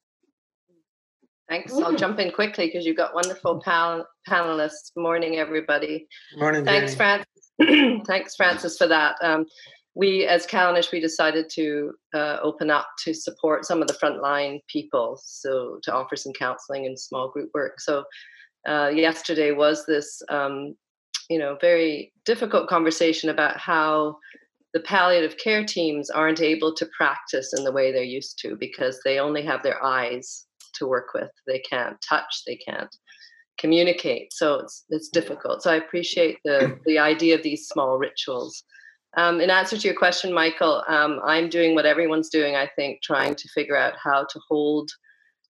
Thanks. I'll jump in quickly because you've got wonderful pal- panelists. Morning, everybody. Morning. Thanks, Francis. Thanks, Francis, for that. Um, we, as Callanish, we decided to uh, open up to support some of the frontline people, so to offer some counselling and small group work. So uh, yesterday was this, um, you know, very difficult conversation about how the palliative care teams aren't able to practice in the way they're used to because they only have their eyes to work with. They can't touch, they can't communicate. So it's it's difficult. So I appreciate the the idea of these small rituals. Um, in answer to your question, Michael, um, I'm doing what everyone's doing. I think trying to figure out how to hold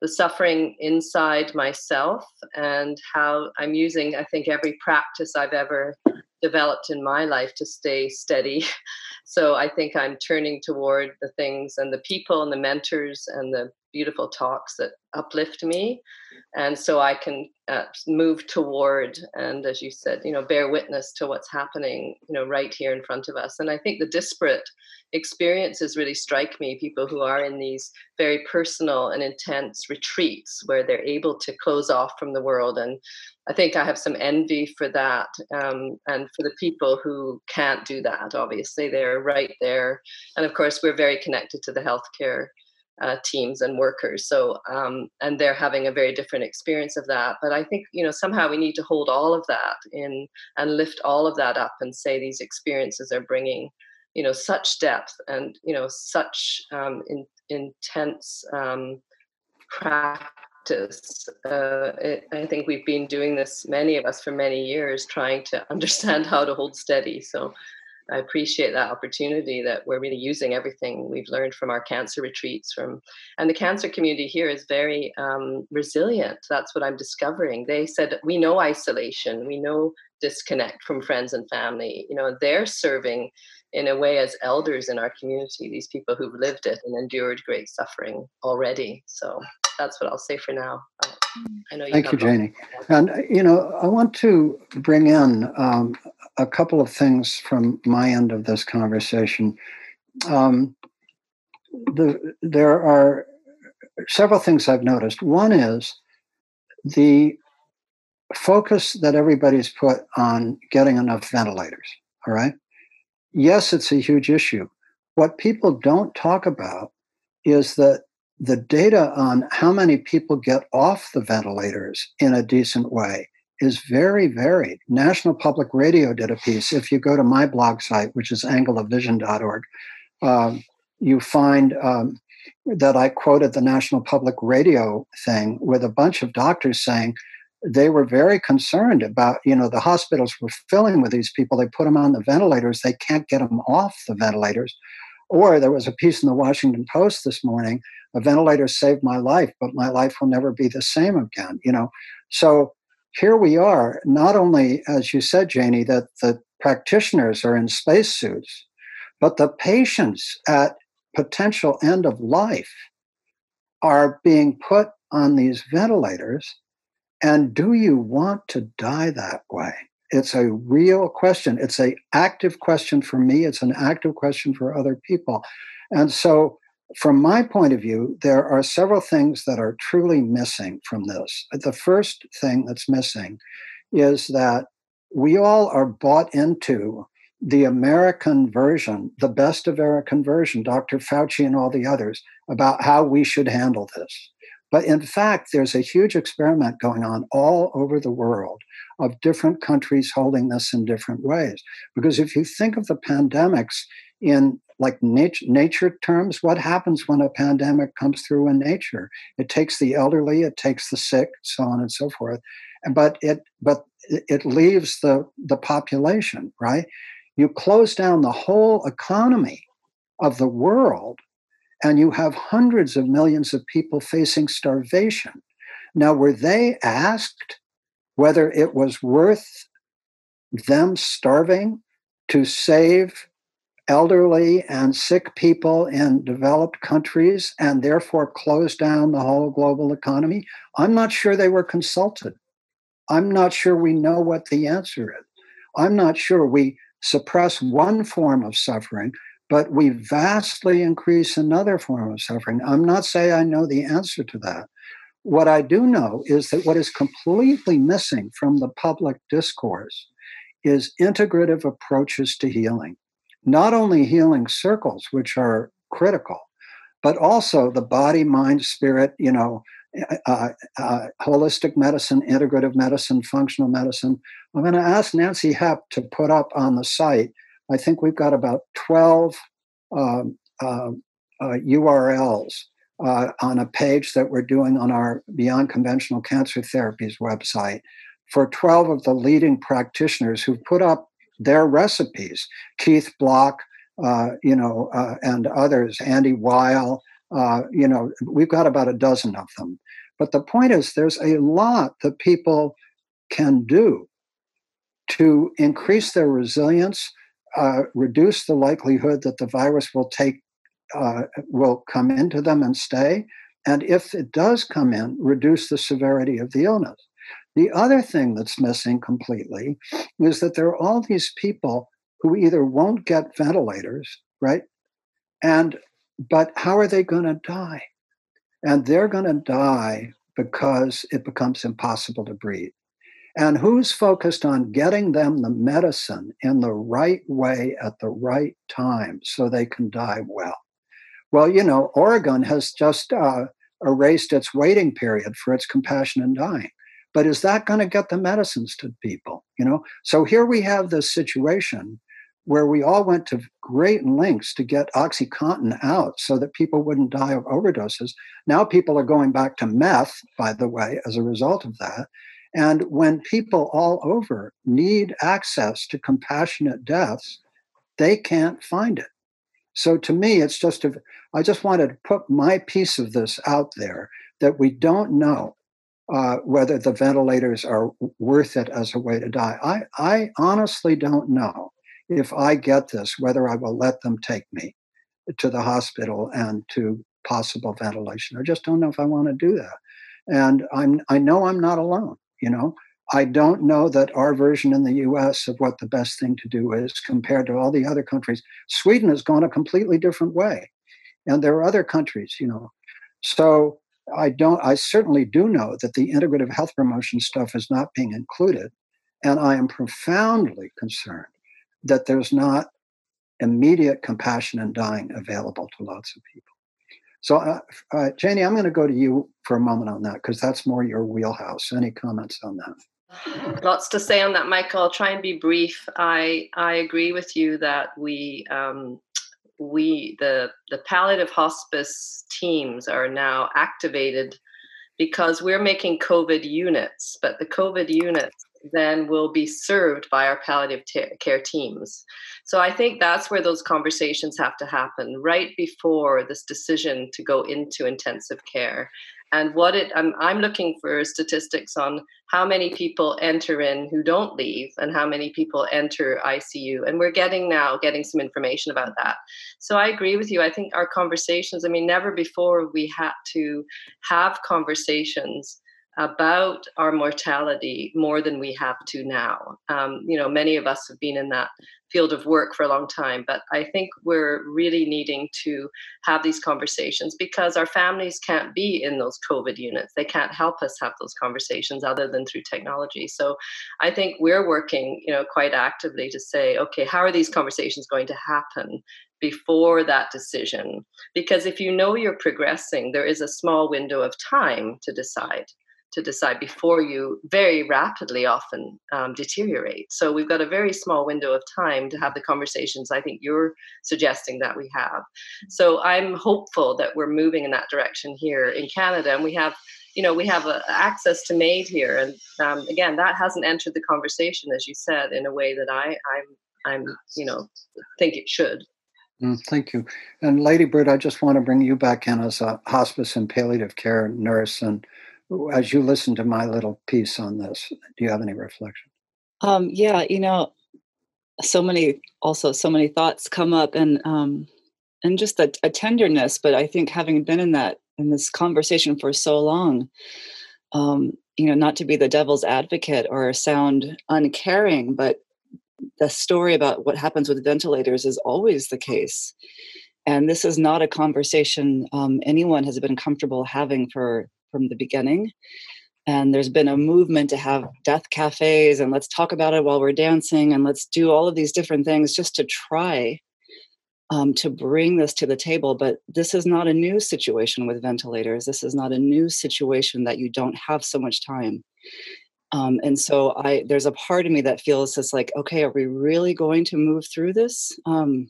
the suffering inside myself and how I'm using. I think every practice I've ever developed in my life to stay steady. So I think I'm turning toward the things and the people and the mentors and the beautiful talks that uplift me. And so i can uh, move toward and as you said you know bear witness to what's happening you know right here in front of us. And i think the disparate experiences really strike me people who are in these very personal and intense retreats where they're able to close off from the world. And i think i have some envy for that um, and for the people who can't do that obviously. They're right there. And of course we're very connected to the healthcare uh, teams and workers. So, um, and they're having a very different experience of that. But I think, you know, somehow we need to hold all of that in and lift all of that up and say these experiences are bringing, you know, such depth and, you know, such um, in, intense um, practice. Uh, it, I think we've been doing this, many of us, for many years, trying to understand how to hold steady. So, I appreciate that opportunity that we're really using everything we've learned from our cancer retreats from and the cancer community here is very um, resilient. That's what i'm discovering. They said we know isolation. We know disconnect from friends and family. You know they're serving in a way as elders in our community these people who've lived it and endured great suffering already so that's what i'll say for now I know you Thank you, Janie. And, you know, I want to bring in um, a couple of things from my end of this conversation. Um, the, there are several things I've noticed. One is the focus that everybody's put on getting enough ventilators. All right. Yes, it's a huge issue. What people don't talk about is that the data on how many people get off the ventilators in a decent way is very varied. National Public Radio did a piece. If you go to my blog site, which is angleofvision.org, um, you find um, that I quoted the National Public Radio thing with a bunch of doctors saying they were very concerned about, you know, the hospitals were filling with these people. They put them on the ventilators. They can't get them off the ventilators. Or there was a piece in the Washington Post this morning a ventilator saved my life, but my life will never be the same again. You know, so here we are. Not only, as you said, Janie, that the practitioners are in spacesuits, but the patients at potential end of life are being put on these ventilators. And do you want to die that way? It's a real question. It's an active question for me. It's an active question for other people. And so from my point of view, there are several things that are truly missing from this. The first thing that's missing is that we all are bought into the American version, the best American version, Dr. Fauci and all the others, about how we should handle this. But in fact, there's a huge experiment going on all over the world of different countries holding this in different ways. Because if you think of the pandemics in like nature, nature terms, what happens when a pandemic comes through in nature? It takes the elderly, it takes the sick, so on and so forth. But it but it leaves the the population, right? You close down the whole economy of the world, and you have hundreds of millions of people facing starvation. Now, were they asked whether it was worth them starving to save elderly and sick people in developed countries and therefore close down the whole global economy? I'm not sure they were consulted. I'm not sure we know what the answer is. I'm not sure we suppress one form of suffering, but we vastly increase another form of suffering. I'm not saying I know the answer to that. What I do know is that what is completely missing from the public discourse is integrative approaches to healing not only healing circles, which are critical, but also the body, mind, spirit, you know, uh, uh, holistic medicine, integrative medicine, functional medicine. I'm going to ask Nancy Hepp to put up on the site. I think we've got about 12 um, uh, URLs uh, on a page that we're doing on our Beyond Conventional Cancer Therapies website for 12 of the leading practitioners who've put up their recipes. Keith Block, uh, you know, uh, and others, Andy Weil, uh, you know, we've got about a dozen of them. But the point is, there's a lot that people can do to increase their resilience, uh, reduce the likelihood that the virus will take uh, will come into them and stay, and if it does come in, reduce the severity of the illness. The other thing that's missing completely is that there are all these people who either won't get ventilators, right? And but how are they going to die? And they're going to die because it becomes impossible to breathe. And who's focused on getting them the medicine in the right way at the right time so they can die well? Well, you know, Oregon has just uh, erased its waiting period for its compassion in dying. But is that going to get the medicines to people you know? So here we have this situation where we all went to great lengths to get oxycontin out so that people wouldn't die of overdoses. Now people are going back to meth by the way as a result of that and when people all over need access to compassionate deaths they can't find it. So to me, it's just a, I just wanted to put my piece of this out there that we don't know uh, whether the ventilators are worth it as a way to die. I, I honestly don't know if I get this, whether I will let them take me to the hospital and to possible ventilation. I just don't know if I want to do that. And I'm, I know I'm not alone, you know. I don't know that our version in the US of what the best thing to do is compared to all the other countries. Sweden has gone a completely different way. And there are other countries, you know. So I don't, I certainly do know that the integrative health promotion stuff is not being included. And I am profoundly concerned that there's not immediate compassion and dying available to lots of people. So, uh, uh, Janie, I'm going to go to you for a moment on that because that's more your wheelhouse. Any comments on that? Lots to say on that, Michael. I'll try and be brief. I I agree with you that we um, we the the palliative hospice teams are now activated because we're making COVID units, but the COVID units then will be served by our palliative care teams. So I think that's where those conversations have to happen right before this decision to go into intensive care. And what it, I'm, I'm looking for statistics on how many people enter in who don't leave and how many people enter ICU. And we're getting now getting some information about that. So I agree with you. I think our conversations, I mean, never before we had to have conversations about our mortality more than we have to now. Um, you know, many of us have been in that field of work for a long time, but I think we're really needing to have these conversations because our families can't be in those COVID units. They can't help us have those conversations other than through technology. So I think we're working, you know, quite actively to say, okay, how are these conversations going to happen? before that decision because if you know you're progressing there is a small window of time to decide to decide before you very rapidly often um, deteriorate. So we've got a very small window of time to have the conversations I think you're suggesting that we have. So I'm hopeful that we're moving in that direction here in Canada, and we have. You know, we have a, access to MAID here, and um, again, that hasn't entered the conversation, as you said, in a way that I, I'm, I'm, you know, think it should. Mm, thank you. And Lady Bird, I just want to bring you back in as a hospice and palliative care nurse. And as you listen to my little piece on this, do you have any reflection? Um, yeah, you know, so many also so many thoughts come up and um and just a, a tenderness but i think having been in that in this conversation for so long um you know not to be the devil's advocate or sound uncaring but the story about what happens with ventilators is always the case and this is not a conversation um, anyone has been comfortable having for from the beginning. And there's been a movement to have death cafes and let's talk about it while we're dancing and let's do all of these different things just to try um, to bring this to the table. But this is not a new situation with ventilators. This is not a new situation that you don't have so much time. Um, and so I there's a part of me that feels just like, okay, are we really going to move through this? Um,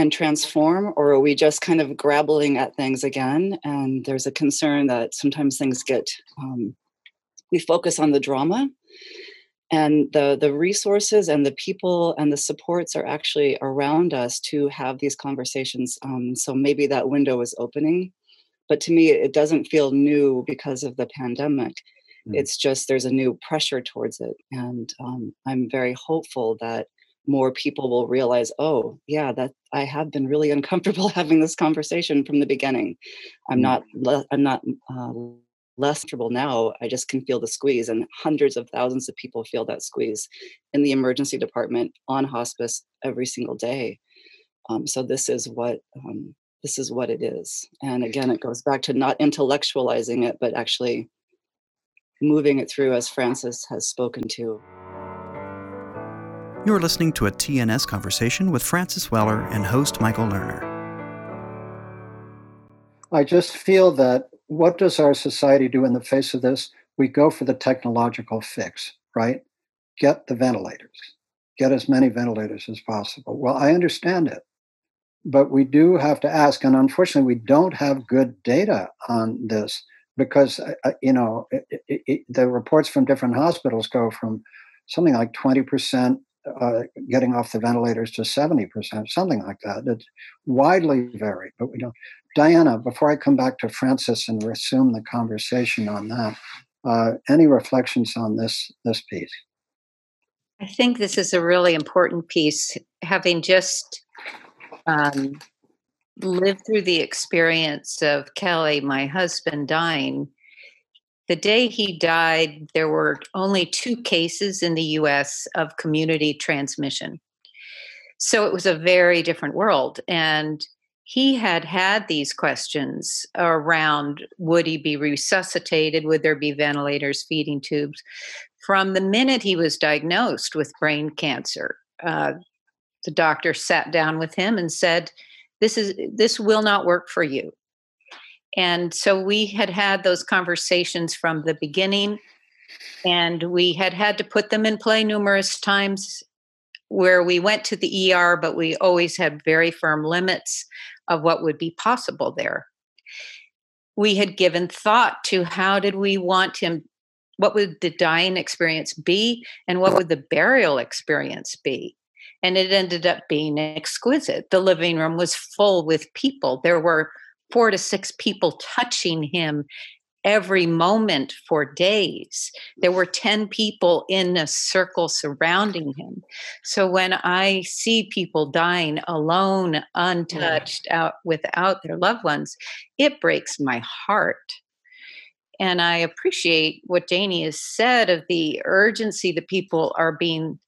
and transform, or are we just kind of grappling at things again? And there's a concern that sometimes things get, um, we focus on the drama and the the resources and the people and the supports are actually around us to have these conversations um, so maybe that window is opening but to me it doesn't feel new because of the pandemic mm. it's just there's a new pressure towards it and um, i'm very hopeful that more people will realize oh yeah that i have been really uncomfortable having this conversation from the beginning. I'm mm. not le- i'm not uh, less comfortable now. I just can feel the squeeze and hundreds of thousands of people feel that squeeze in the emergency department on hospice every single day. Um, so this is what um, this is what it is. And again it goes back to not intellectualizing it but actually moving it through as francis has spoken to you're listening to a TNS conversation with Francis Weller and host Michael Lerner. I just feel that what does our society do in the face of this? We go for the technological fix, right? Get the ventilators, get as many ventilators as possible. Well, I understand it, but we do have to ask, and unfortunately, we don't have good data on this because, uh, uh you know, it, it, it, the reports from different hospitals go from something like 20% uh, getting off the ventilators to 70%, something like that. It's widely varied, but we don't. Diana, before I come back to Francis and resume the conversation on that, uh, any reflections on this this piece? I think this is a really important piece. Having just um, lived through the experience of Kelly, my husband, dying, the day he died, there were only two cases in the US of community transmission. So it was a very different world. And he had had these questions around would he be resuscitated? Would there be ventilators, feeding tubes? From the minute he was diagnosed with brain cancer, uh, the doctor sat down with him and said, "This is this will not work for you. And so we had had those conversations from the beginning, and we had had to put them in play numerous times where we went to the ER, but we always had very firm limits of what would be possible there. We had given thought to how did we want him, what would the dying experience be, and what would the burial experience be? And it ended up being exquisite. The living room was full with people. There were four to six people touching him every moment for days. There were 10 people in a circle surrounding him. So when I see people dying alone, untouched, yeah. out without their loved ones, it breaks my heart. And I appreciate what Janie has said of the urgency that people are being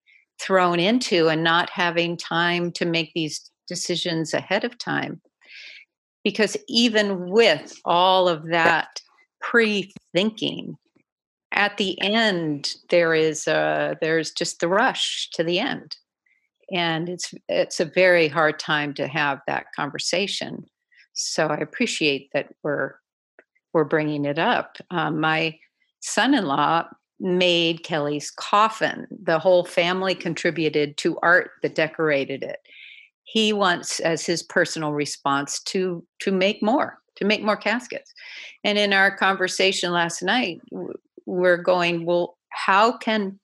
thrown into and not having time to make these decisions ahead of time because even with all of that pre-thinking at the end there is a, there's just the rush to the end. And it's it's a very hard time to have that conversation. So i appreciate that we're we're bringing it up. Um, my son-in-law made kelly's coffin. The whole family contributed to art that decorated it he wants as his personal response to to make more to make more caskets. And in our conversation last night we're going well how can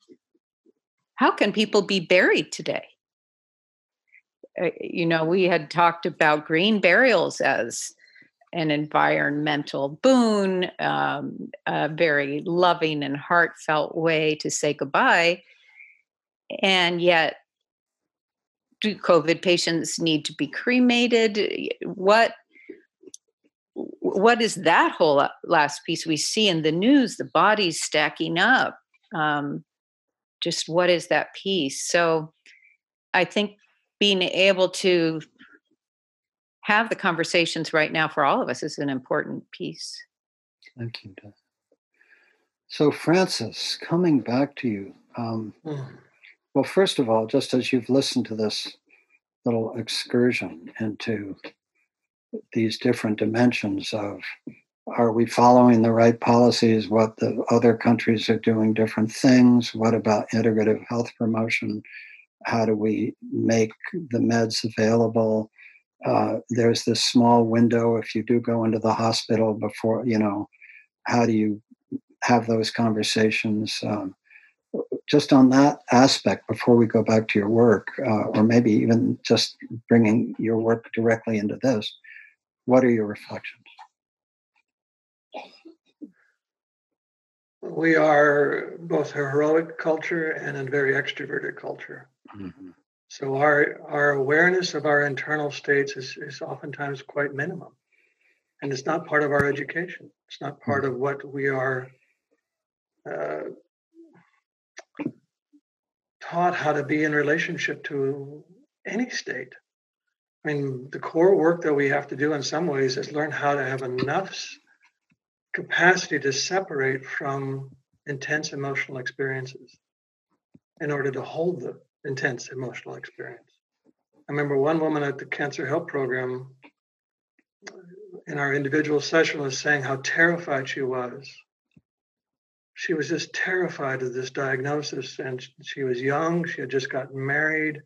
how can people be buried today? Uh, you know we had talked about green burials as an environmental boon um, a very loving and heartfelt way to say goodbye. And yet do COVID patients need to be cremated? What what is that whole last piece we see in the news? The bodies stacking up. Um, just what is that piece? So, I think being able to have the conversations right now for all of us is an important piece. Thank you. So, Francis, coming back to you. Um, mm. Well, first of all, just as you've listened to this little excursion into these different dimensions of are we following the right policies? What the other countries are doing different things? What about integrative health promotion? How do we make the meds available? Uh, there's this small window if you do go into the hospital before, you know, how do you have those conversations? Um, just on that aspect before we go back to your work, uh, or maybe even just bringing your work directly into this, what are your reflections? We are both a heroic culture and a very extroverted culture. Mm-hmm. So our our awareness of our internal states is, is oftentimes quite minimum. And it's not part of our education. It's not part mm-hmm. of what we are uh, taught how to be in relationship to any state. I mean, the core work that we have to do in some ways is learn how to have enough capacity to separate from intense emotional experiences in order to hold the intense emotional experience. I remember one woman at the Cancer Help Program uh, in our individual session was saying how terrified she was she was just terrified of this diagnosis and she was young she had just gotten married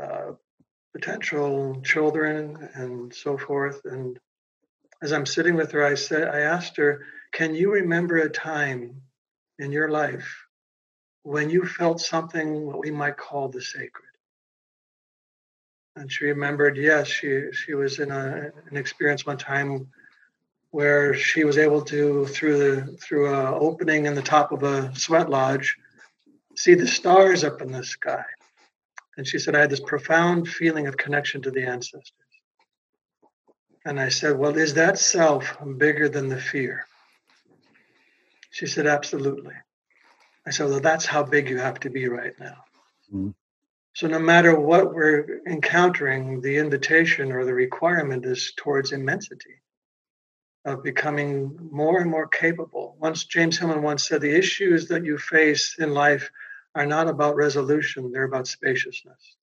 uh, potential children and so forth and as i'm sitting with her i said i asked her can you remember a time in your life when you felt something what we might call the sacred? And she remembered, yes, she she was in a, an experience one time where she was able to through the through a opening in the top of a sweat lodge see the stars up in the sky. And she said, I had this profound feeling of connection to the ancestors. And I said, Well, is that self bigger than the fear? She said, Absolutely. I said, Well, that's how big you have to be right now. Mm-hmm. So, no matter what we're encountering, the invitation or the requirement is towards immensity of becoming more and more capable. Once James Hillman once said, The issues that you face in life are not about resolution, they're about spaciousness.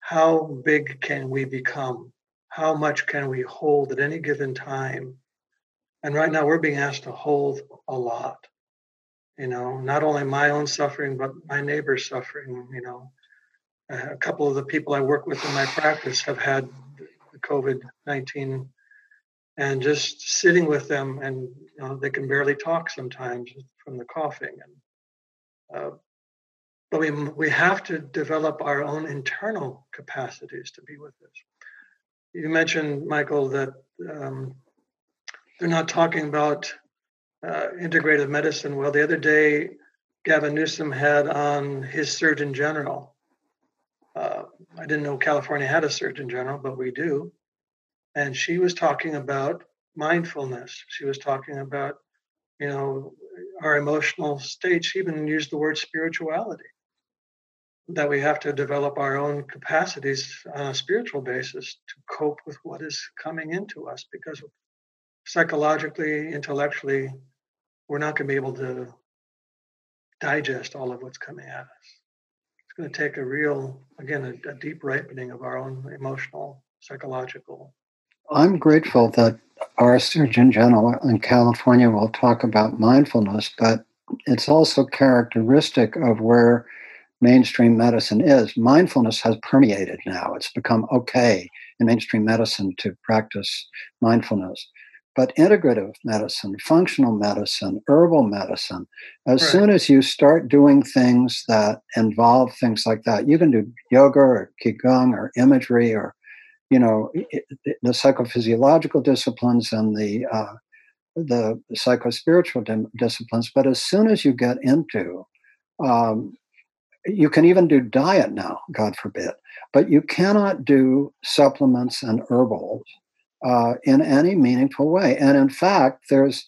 How big can we become? How much can we hold at any given time? And right now, we're being asked to hold a lot. You know, not only my own suffering, but my neighbor's suffering. You know, a couple of the people I work with in my practice have had the COVID 19 and just sitting with them and you know, they can barely talk sometimes from the coughing and uh, but we we have to develop our own internal capacities to be with this. You mentioned michael that um, they're not talking about uh, integrative medicine. Well the other day gavin newsom had on his surgeon general. Uh, i didn't know california had a surgeon general but we do and she was talking about mindfulness. She was talking about you know our emotional state she even used the word spirituality that we have to develop our own capacities on a spiritual basis to cope with what is coming into us because psychologically intellectually we're not going to be able to digest all of what's coming at us. It's going to take a real again a, a deep ripening of our own emotional psychological I'm grateful that our Surgeon General in California will talk about mindfulness, but it's also characteristic of where mainstream medicine is. Mindfulness has permeated now. It's become okay in mainstream medicine to practice mindfulness. But integrative medicine, functional medicine, herbal medicine, as right. soon as you start doing things that involve things like that, you can do yoga or qigong or imagery or you know the psychophysiological disciplines and the uh, the psychospiritual dim- disciplines but as soon as you get into um, you can even do diet now god forbid but you cannot do supplements and herbals uh, in any meaningful way. And in fact there's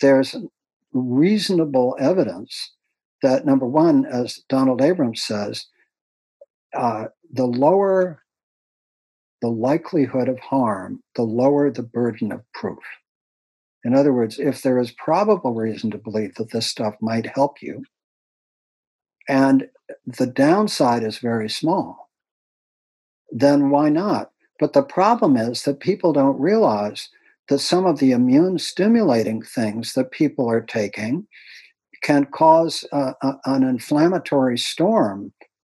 there's reasonable evidence that number one as donald abrams says uh, the lower the likelihood of harm, the lower the burden of proof. In other words, if there is probable reason to believe that this stuff might help you, and the downside is very small, then why not? But the problem is that people don't realize that some of the immune stimulating things that people are taking can cause uh, a, an inflammatory storm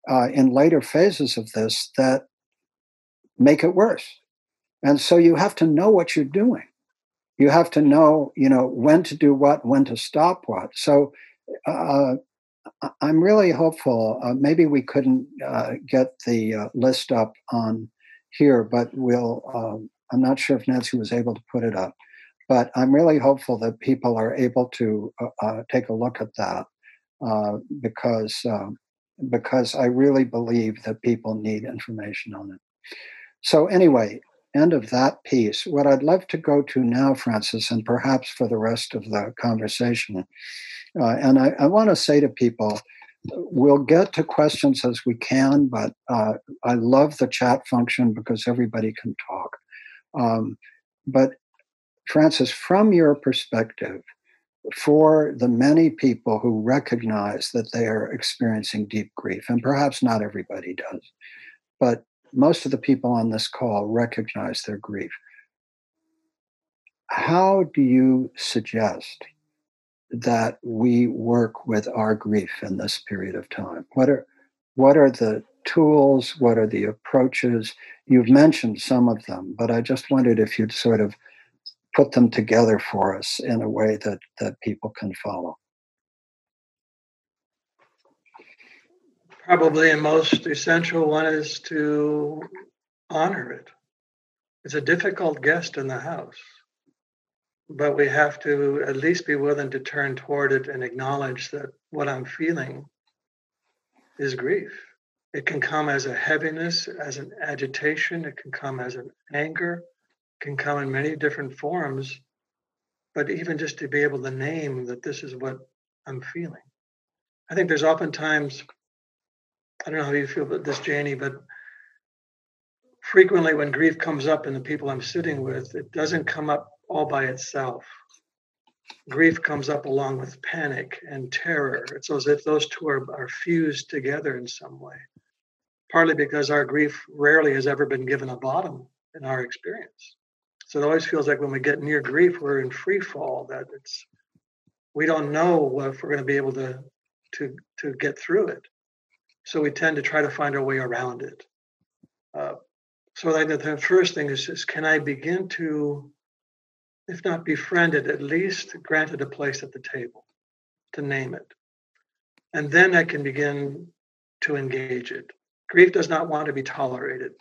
uh, in later phases of this that make it worse. And so you have to know what you're doing. You have to know, you know, when to do what, when to stop what. So uh, I'm really hopeful. Uh, maybe we couldn't uh, get the uh, list up on here, but we'll. Um, I'm not sure if Nancy was able to put it up, but I'm really hopeful that people are able to uh, uh, take a look at that because um, because I really believe that people need information on it. So, anyway, end of that piece. What I'd love to go to now, Francis, and perhaps for the rest of the conversation, uh, and I, I want to say to people, we'll get to questions as we can, but uh, I love the chat function because everybody can talk. Um, but, Francis, from your perspective, for the many people who recognize that they are experiencing deep grief, and perhaps not everybody does, but most of the people on this call recognize their grief. How do you suggest that we work with our grief in this period of time? What are what are the tools? What are the approaches? You've mentioned some of them, but I just wondered if you'd sort of put them together for us in a way that that people can follow. Probably the most essential one is to honor it. It's a difficult guest in the house, but we have to at least be willing to turn toward it and acknowledge that what I'm feeling is grief. It can come as a heaviness, as an agitation, it can come as an anger, it can come in many different forms. But even just to be able to name that this is what I'm feeling. I think there's oftentimes, I don't know how you feel about this, Janie, but frequently when grief comes up in the people I'm sitting with, it doesn't come up all by itself. Grief comes up along with panic and terror. It's as if those two are, are fused together in some way partly because our grief rarely has ever been given a bottom in our experience. So it always feels like when we get near grief, we're in free fall, that it's we don't know if we're going to be able to to to get through it. So we tend to try to find our way around it. Uh, so the first thing is, is can I begin to, if not befriended, at least granted a place at the table, to name it. And then I can begin to engage it. Grief does not want to be tolerated.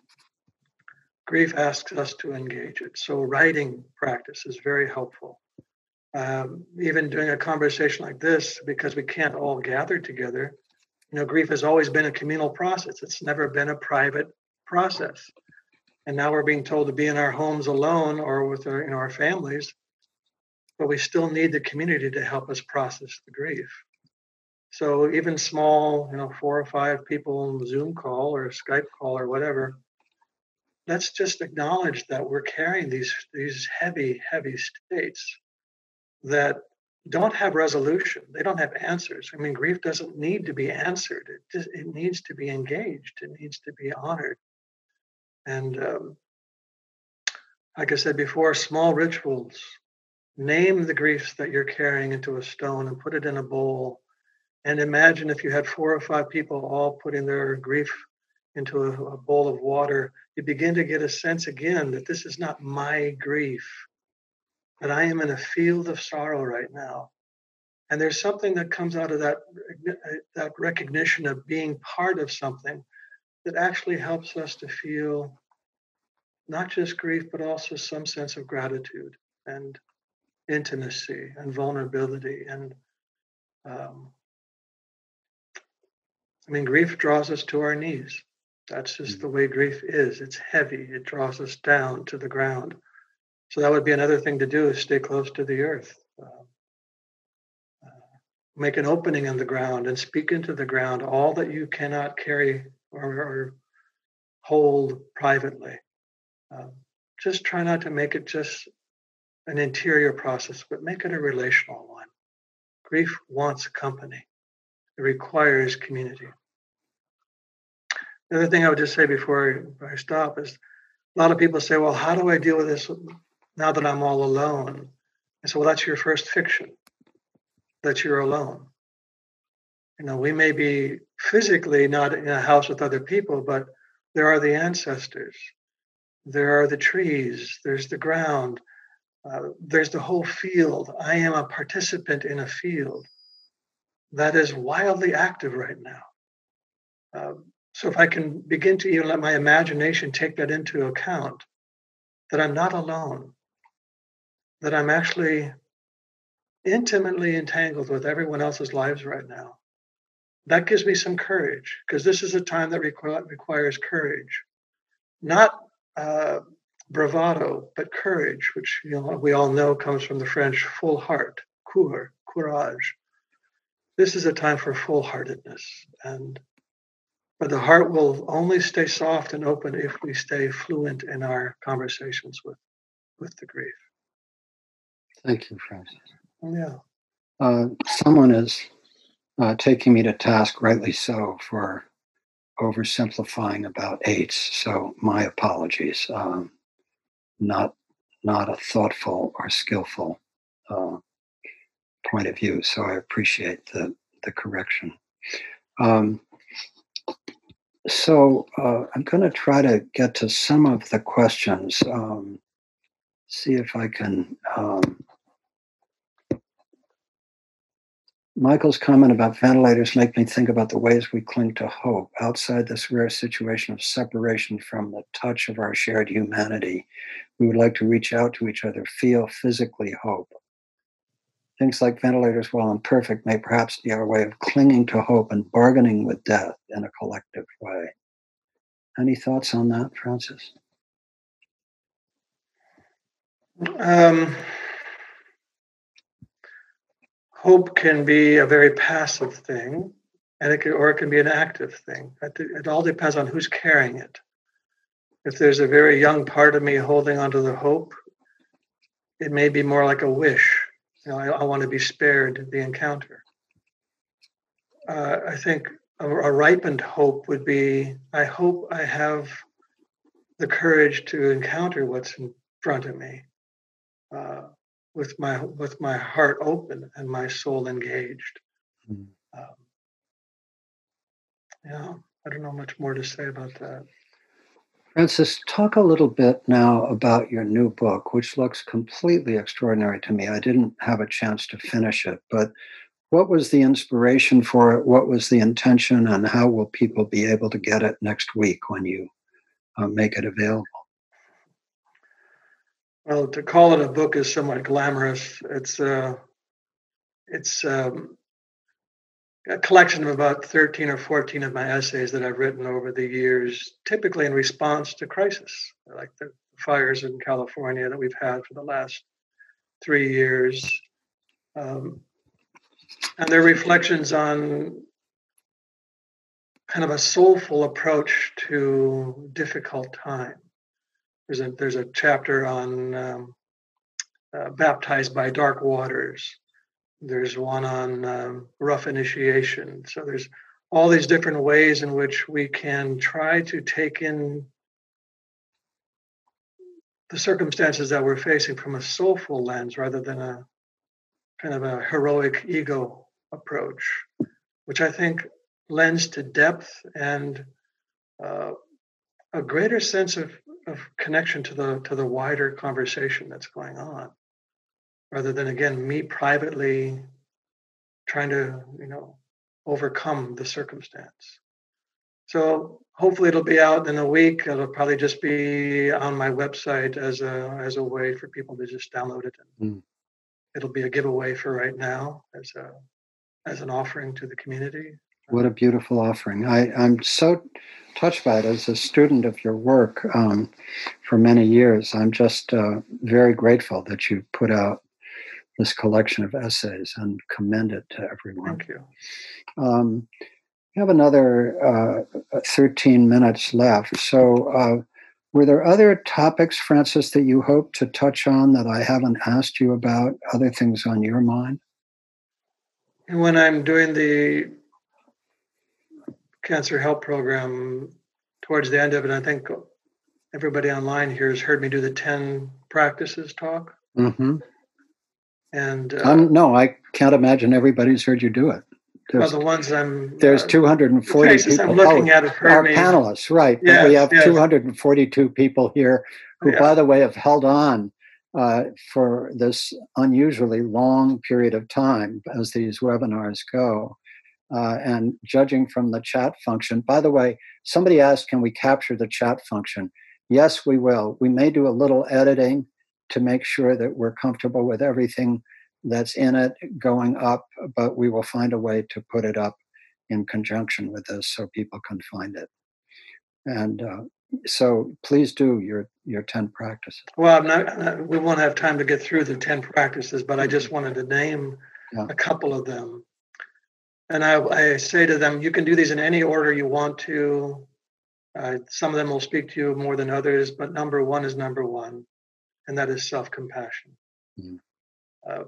Grief asks us to engage it. So, writing practice is very helpful. Um, even doing a conversation like this, because we can't all gather together, you know, grief has always been a communal process. It's never been a private process. And now we're being told to be in our homes alone or with our, you know, our families, but we still need the community to help us process the grief. So even small, you know, four or five people on Zoom call or Skype call or whatever, let's just acknowledge that we're carrying these these heavy, heavy states that don't have resolution. They don't have answers. I mean, grief doesn't need to be answered. It just, it needs to be engaged. It needs to be honored. And um, like I said before, small rituals. Name the griefs that you're carrying into a stone and put it in a bowl and imagine if you had four or five people all putting their grief into a, a bowl of water, you begin to get a sense again that this is not my grief, that I am in a field of sorrow right now. And there's something that comes out of that, that recognition of being part of something that actually helps us to feel not just grief, but also some sense of gratitude and intimacy and vulnerability and um, I mean, grief draws us to our knees. That's just mm. the way grief is. It's heavy. It draws us down to the ground. So that would be another thing to do is stay close to the earth. Uh, uh, make an opening in the ground and speak into the ground all that you cannot carry or, or hold privately. Uh, just try not to make it just an interior process, but make it a relational one. Grief wants company. It requires community. The other thing I would just say before I stop is a lot of people say, well, how do I deal with this now that I'm all alone? I said, well, that's your first fiction, that you're alone. You know, we may be physically not in a house with other people, but there are the ancestors, there are the trees, there's the ground, uh, there's the whole field. I am a participant in a field that is wildly active right now. Um, so if I can begin to even let my imagination take that into account, that I'm not alone, that I'm actually intimately entangled with everyone else's lives right now. That gives me some courage because this is a time that requ- requires courage, not uh, bravado, but courage, which you know we all know comes from the French full heart, cour, courage this is a time for full heartedness. And but the heart will only stay soft and open if we stay fluent in our conversations with with the grief. Thank you, Francis. Yeah. Uh, someone is uh, taking me to task, rightly so, for oversimplifying about eights. So my apologies. Um, not not a thoughtful or skillful uh, point of view. So I appreciate the, the correction. Um, so uh, I'm going to try to get to some of the questions. Um, see if I can um, Michael's comment about ventilators make me think about the ways we cling to hope outside this rare situation of separation from the touch of our shared humanity. We would like to reach out to each other, feel physically hope. Things like ventilators, while imperfect, may perhaps be our way of clinging to hope and bargaining with death in a collective way. Any thoughts on that, Francis? Um, hope can be a very passive thing, and it can, or it can be an active thing. It all depends on who's carrying it. If there's a very young part of me holding onto the hope, it may be more like a wish. You know, I, I want to be spared the encounter. Uh, I think a, a ripened hope would be I hope I have the courage to encounter what's in front of me. Uh, with my with my heart open and my soul engaged. Mm. Um, yeah, I don't know much more to say about that. Francis, talk a little bit now about your new book, which looks completely extraordinary to me. I didn't have a chance to finish it, but what was the inspiration for it? What was the intention, and how will people be able to get it next week when you uh, make it available? Well, to call it a book is somewhat glamorous. It's uh, it's um, a collection of about 13 or 14 of my essays that I've written over the years, typically in response to crisis, like the fires in California that we've had for the last three years. Um, and they're reflections on kind of a soulful approach to difficult times. There's a there's a chapter on um, uh, baptized by dark waters. There's one on um, rough initiation. So there's all these different ways in which we can try to take in the circumstances that we're facing from a soulful lens rather than a kind of a heroic ego approach, which I think lends to depth and uh, a greater sense of of connection to the to the wider conversation that's going on rather than again me privately trying to you know overcome the circumstance. So hopefully it'll be out in a week. It'll probably just be on my website as a as a way for people to just download it. And mm. it'll be a giveaway for right now as a as an offering to the community what a beautiful offering. I, I'm so touched by it as a student of your work um, for many years. I'm just uh, very grateful that you put out this collection of essays and commend it to everyone. Thank you. Um, we have another uh, 13 minutes left. So, uh, were there other topics, Francis, that you hope to touch on that I haven't asked you about? Other things on your mind? When I'm doing the cancer help program towards the end of it, I think everybody online here has heard me do the 10 practices talk. Mm-hmm. And uh, um, no, I can't imagine everybody's heard you do it. There's, well, the ones I'm there's uh, 240 the people. I'm looking oh, at our me. panelists, right? Yes, we have yes. 242 people here who, Yeah. by the way, have held on uh, for this unusually long period of time as these webinars go. Uh, and judging from the chat function, by the way, somebody asked, can we capture the chat function? Yes, we will. We may do a little editing to make sure that we're comfortable with everything that's in it going up, but we will find a way to put it up in conjunction with this so people can find it. And uh, so please do your your 10 practices. Well, I'm not, uh, we won't have time to get through the 10 practices, but I just wanted to name Yeah. a couple of them. And I, I say to them, you can do these in any order you want to. Uh, some of them will speak to you more than others, but number one is number one, and that is self compassion. Mhm. Uh,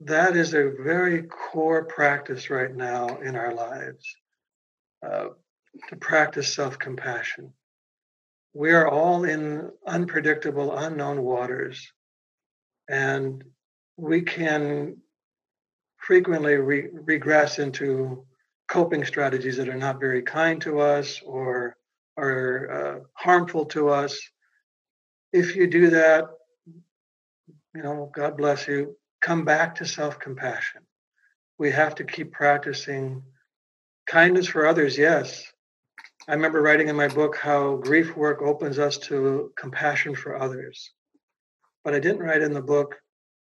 that is a very core practice right now in our lives uh, to practice self compassion. We are all in unpredictable, unknown waters, and we can frequently re- regress into coping strategies that are not very kind to us or are uh, harmful to us. If you do that, you know, God bless you, come back to self compassion. we have to keep practicing kindness for others, yes. I remember writing in my book how grief work opens us to compassion for others. But I didn't write in the book,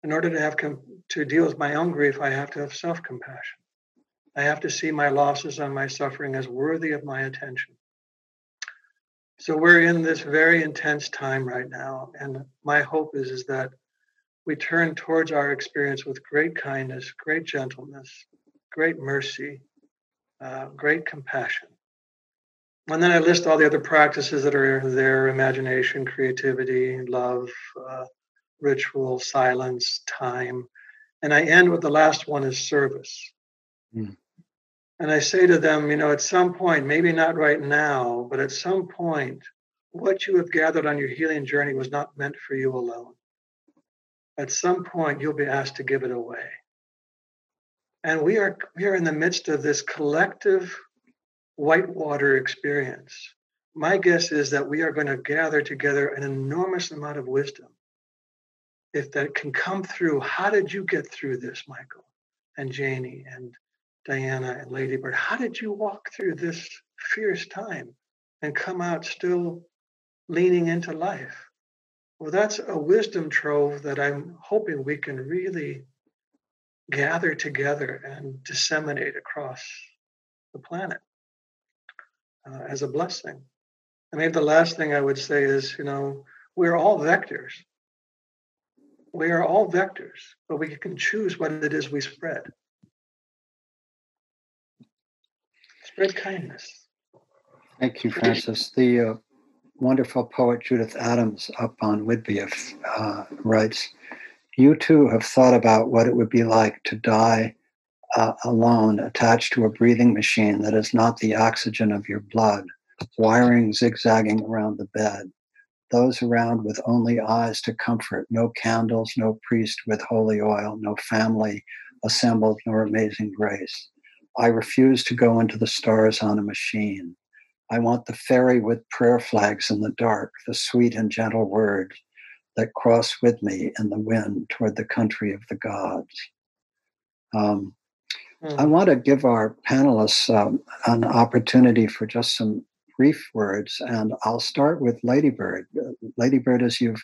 in order to have com- to deal with my own grief, I have to have self-compassion. I have to see my losses and my suffering as worthy of my attention. So we're in this very intense time right now, and my hope is, is that we turn towards our experience with great kindness, great gentleness, great mercy, uh, great compassion. And then I list all the other practices that are there imagination, creativity, love, uh, ritual, silence, time. And I end with the last one is service. Mm. And I say to them, you know, at some point, maybe not right now, but at some point, what you have gathered on your healing journey was not meant for you alone at some point you'll be asked to give it away. And we are we are in the midst of this collective whitewater experience. My guess is that we are going to gather together an enormous amount of wisdom. If that can come through, how did you get through this, Michael and Janie and Diana and Ladybird? How did you walk through this fierce time and come out still leaning into life? Well, that's a wisdom trove that I'm hoping we can really gather together and disseminate across the planet uh, as a blessing. I mean, the last thing I would say is, you know, we're all vectors. We are all vectors, but we can choose what it is we spread. Spread kindness. Thank you, Francis. The uh, wonderful poet Judith Adams up on Whidbey uh, writes, You too have thought about what it would be like to die uh, alone, attached to a breathing machine that is not the oxygen of your blood, wiring zigzagging around the bed. Those around with only eyes to comfort, no candles, no priest with holy oil, no family assembled, nor amazing grace. I refuse to go into the stars on a machine. I want the ferry with prayer flags in the dark, the sweet and gentle words that cross with me in the wind toward the country of the gods. Um, mm. I want to give our panelists um, an opportunity for just some brief words, and I'll start with Ladybird. Uh, Ladybird, as you've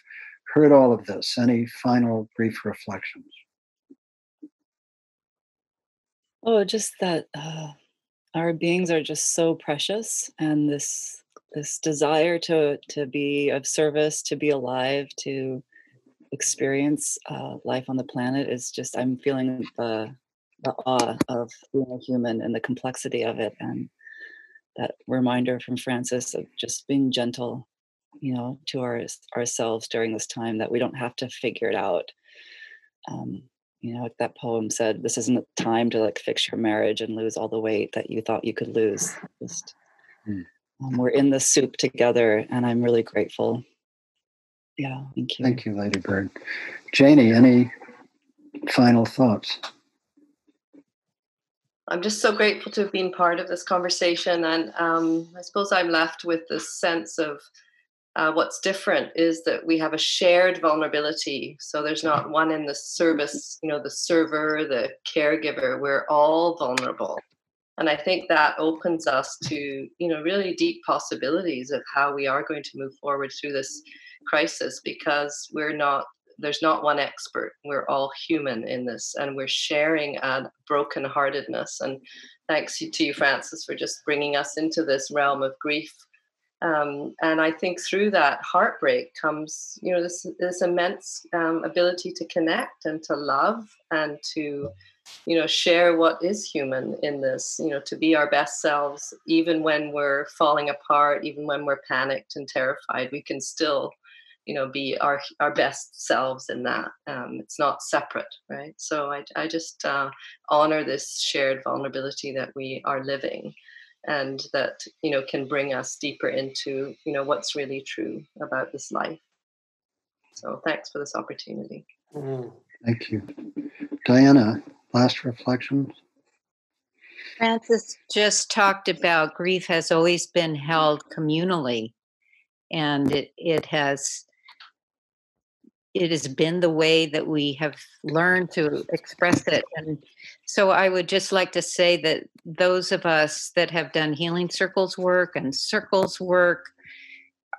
heard all of this, any final brief reflections? Oh, just that. Uh our beings are just so precious and this this desire to to be of service to be alive to experience uh, life on the planet is just i'm feeling the the awe of being a human and the complexity of it and that reminder from francis of just being gentle you know to our, ourselves during this time that we don't have to figure it out. Um, you know like that poem said this isn't the time to like fix your marriage and lose all the weight that you thought you could lose. Just mm. um, we're in the soup together and i'm really grateful. Yeah thank you. Thank you Ladybird. janie any final thoughts i'm just so grateful to have been part of this conversation and um, i suppose i'm left with this sense of uh, what's different is that we have a shared vulnerability. So there's not one in the service, you know, the server, the caregiver. We're all vulnerable. And I think that opens us to, you know, really deep possibilities of how we are going to move forward through this crisis because we're not there's not one expert. We're all human in this, and we're sharing a brokenheartedness. And thanks to you, Francis, for just bringing us into this realm of grief um, and I think through that heartbreak comes, you know, this this immense um, ability to connect and to love and to, you know, share what is human in this. You know, to be our best selves, even when we're falling apart, even when we're panicked and terrified, we can still, you know, be our our best selves in that. Um, it's not separate, right? So I I just uh, honor this shared vulnerability that we are living and that you know can bring us deeper into you know what's really true about this life so thanks for this opportunity mm. thank you diana last reflections francis just talked about grief has always been held communally and it, it has it has been the way that we have learned to express it. And so I would just like to say that those of us that have done healing circles work and circles work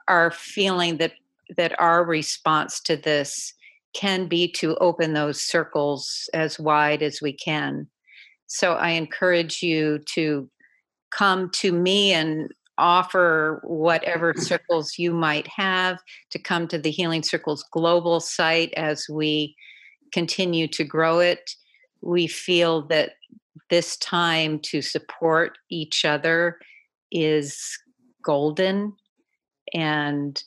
are feeling that that our response to this can be to open those circles as wide as we can. So I encourage you to come to me and offer whatever circles you might have to come to the Healing Circles global site as we continue to grow it. We feel that this time to support each other is golden. And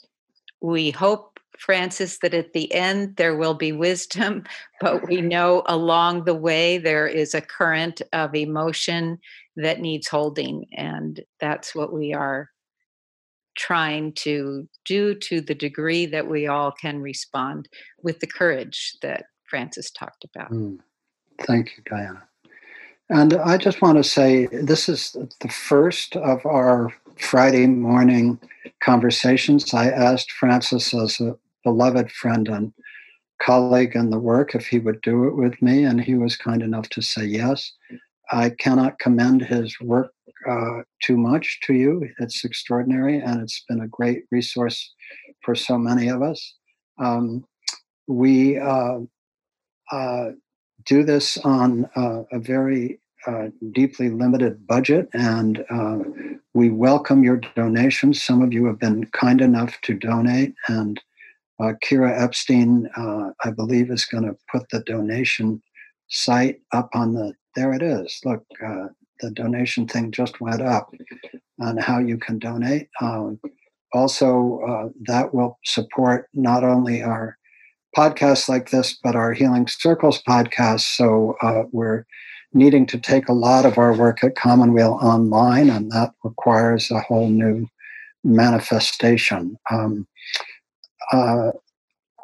we hope, Francis, that at the end there will be wisdom, but we know along the way there is a current of emotion that needs holding. And that's what we are trying to do to the degree that we all can respond with the courage that Francis talked about. Mm. Thank you, Diana. And I just want to say this is the first of our Friday morning conversations. I asked Francis as a beloved friend and colleague in the work, if he would do it with me, and he was kind enough to say yes. I cannot commend his work uh, too much to you. It's extraordinary, and it's been a great resource for so many of us. Um, we uh, uh, do this on uh, a very uh, deeply limited budget, and uh, we welcome your donations. Some of you have been kind enough to donate, and Kira Epstein, I believe, is going to put the donation site up on the there it is. Look, uh, the donation thing just went up on how you can donate. Um, also, uh, that will support not only our podcasts like this, but our Healing Circles podcast. So uh, we're needing to take a lot of our work at Commonweal online, and that requires a whole new manifestation. Um, uh,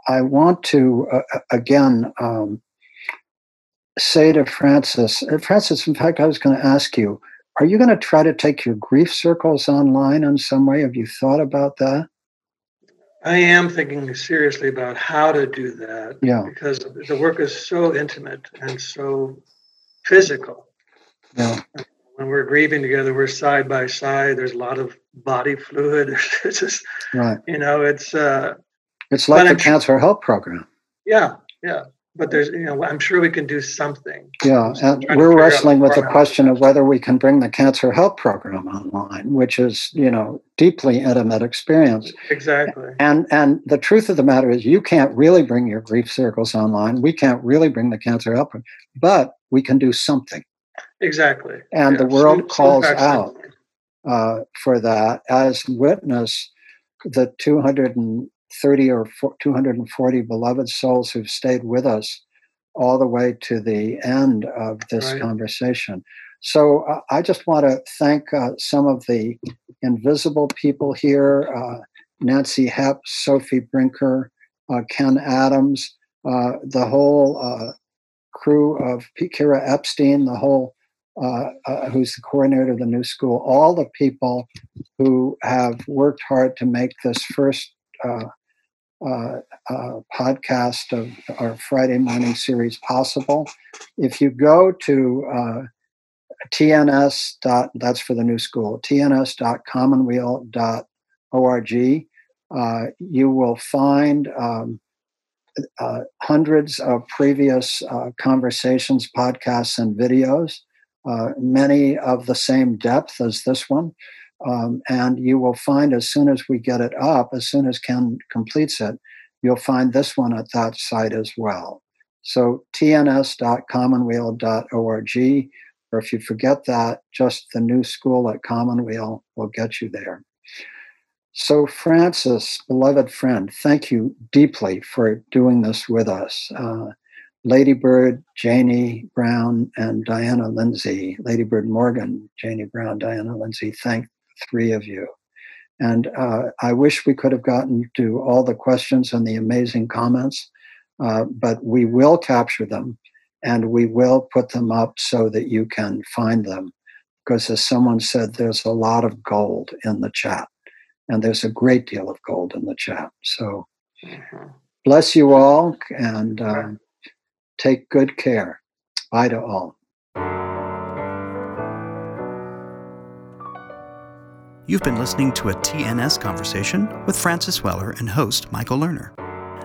I want to, uh, again, um, say to Francis, uh, Francis, in fact, I was going to ask you, are you going to try to take your grief circles online in some way? Have you thought about that? I am thinking seriously about how to do that. Yeah. Because the work is so intimate and so physical. Yeah. When we're grieving together, we're side by side. There's a lot of body fluid. It's just, right. you know, it's. uh It's like the cancer help program. Yeah, yeah. But there's you know i'm sure we can do something. Yeah and we're wrestling with the question of whether we can bring the cancer help program online which is you know deeply intimate experience. Exactly. And and the truth of the matter is you can't really bring your grief circles online. We can't really bring the cancer help but we can do something. Exactly. And yeah. the world some, calls some out uh, for that as witness the 200 and 30 or 240 beloved souls who've stayed with us all the way to the end of this right. conversation. So uh, I just want to thank uh, some of the invisible people here uh, Nancy Hepp, Sophie Brinker, uh, Ken Adams, uh, the whole uh, crew of Kira Epstein, the whole who's the coordinator of the new school, all the people who have worked hard to make this first uh, uh, podcast of our Friday morning series possible. If you go to uh, tns. Dot, that's for the new school, tns.commonweal.org, uh, you will find um, uh, hundreds of previous uh, conversations, podcasts, and videos, uh, many of the same depth as this one. Um, and you will find as soon as we get it up, as soon as Ken completes it, you'll find this one at that site as well. So tns.commonweal.org, or if you forget that, just the new school at Commonweal will get you there. So, Francis, beloved friend, thank you deeply for doing this with us. Uh, Ladybird, Janie Brown, and Diana Lindsay, Ladybird Morgan, Janie Brown, Diana Lindsay, thank three of you. And uh, I wish we could have gotten to all the questions and the amazing comments, uh, but we will capture them and we will put them up so that you can find them. Because as someone said, there's a lot of gold in the chat, and there's a great deal of gold in the chat. So, mm-hmm. bless you all and uh, take good care. Bye to all. You've been listening to a TNS conversation with Francis Weller and host Michael Lerner.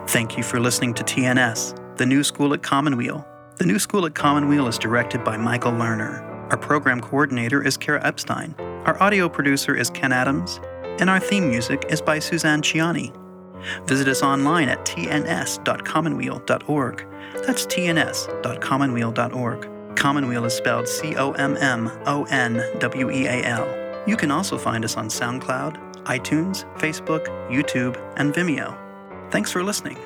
Thank you for listening to TNS, the new school at Commonweal. The new school at Commonweal is directed by Michael Lerner. Our program coordinator is Kara Epstein. Our audio producer is Ken Adams. And our theme music is by Suzanne Ciani. Visit us online at tns.commonweal.org. That's tns.commonweal.org. Commonweal is spelled C O M M O N W E A L. You can also find us on SoundCloud, iTunes, Facebook, YouTube, and Vimeo. Thanks for listening.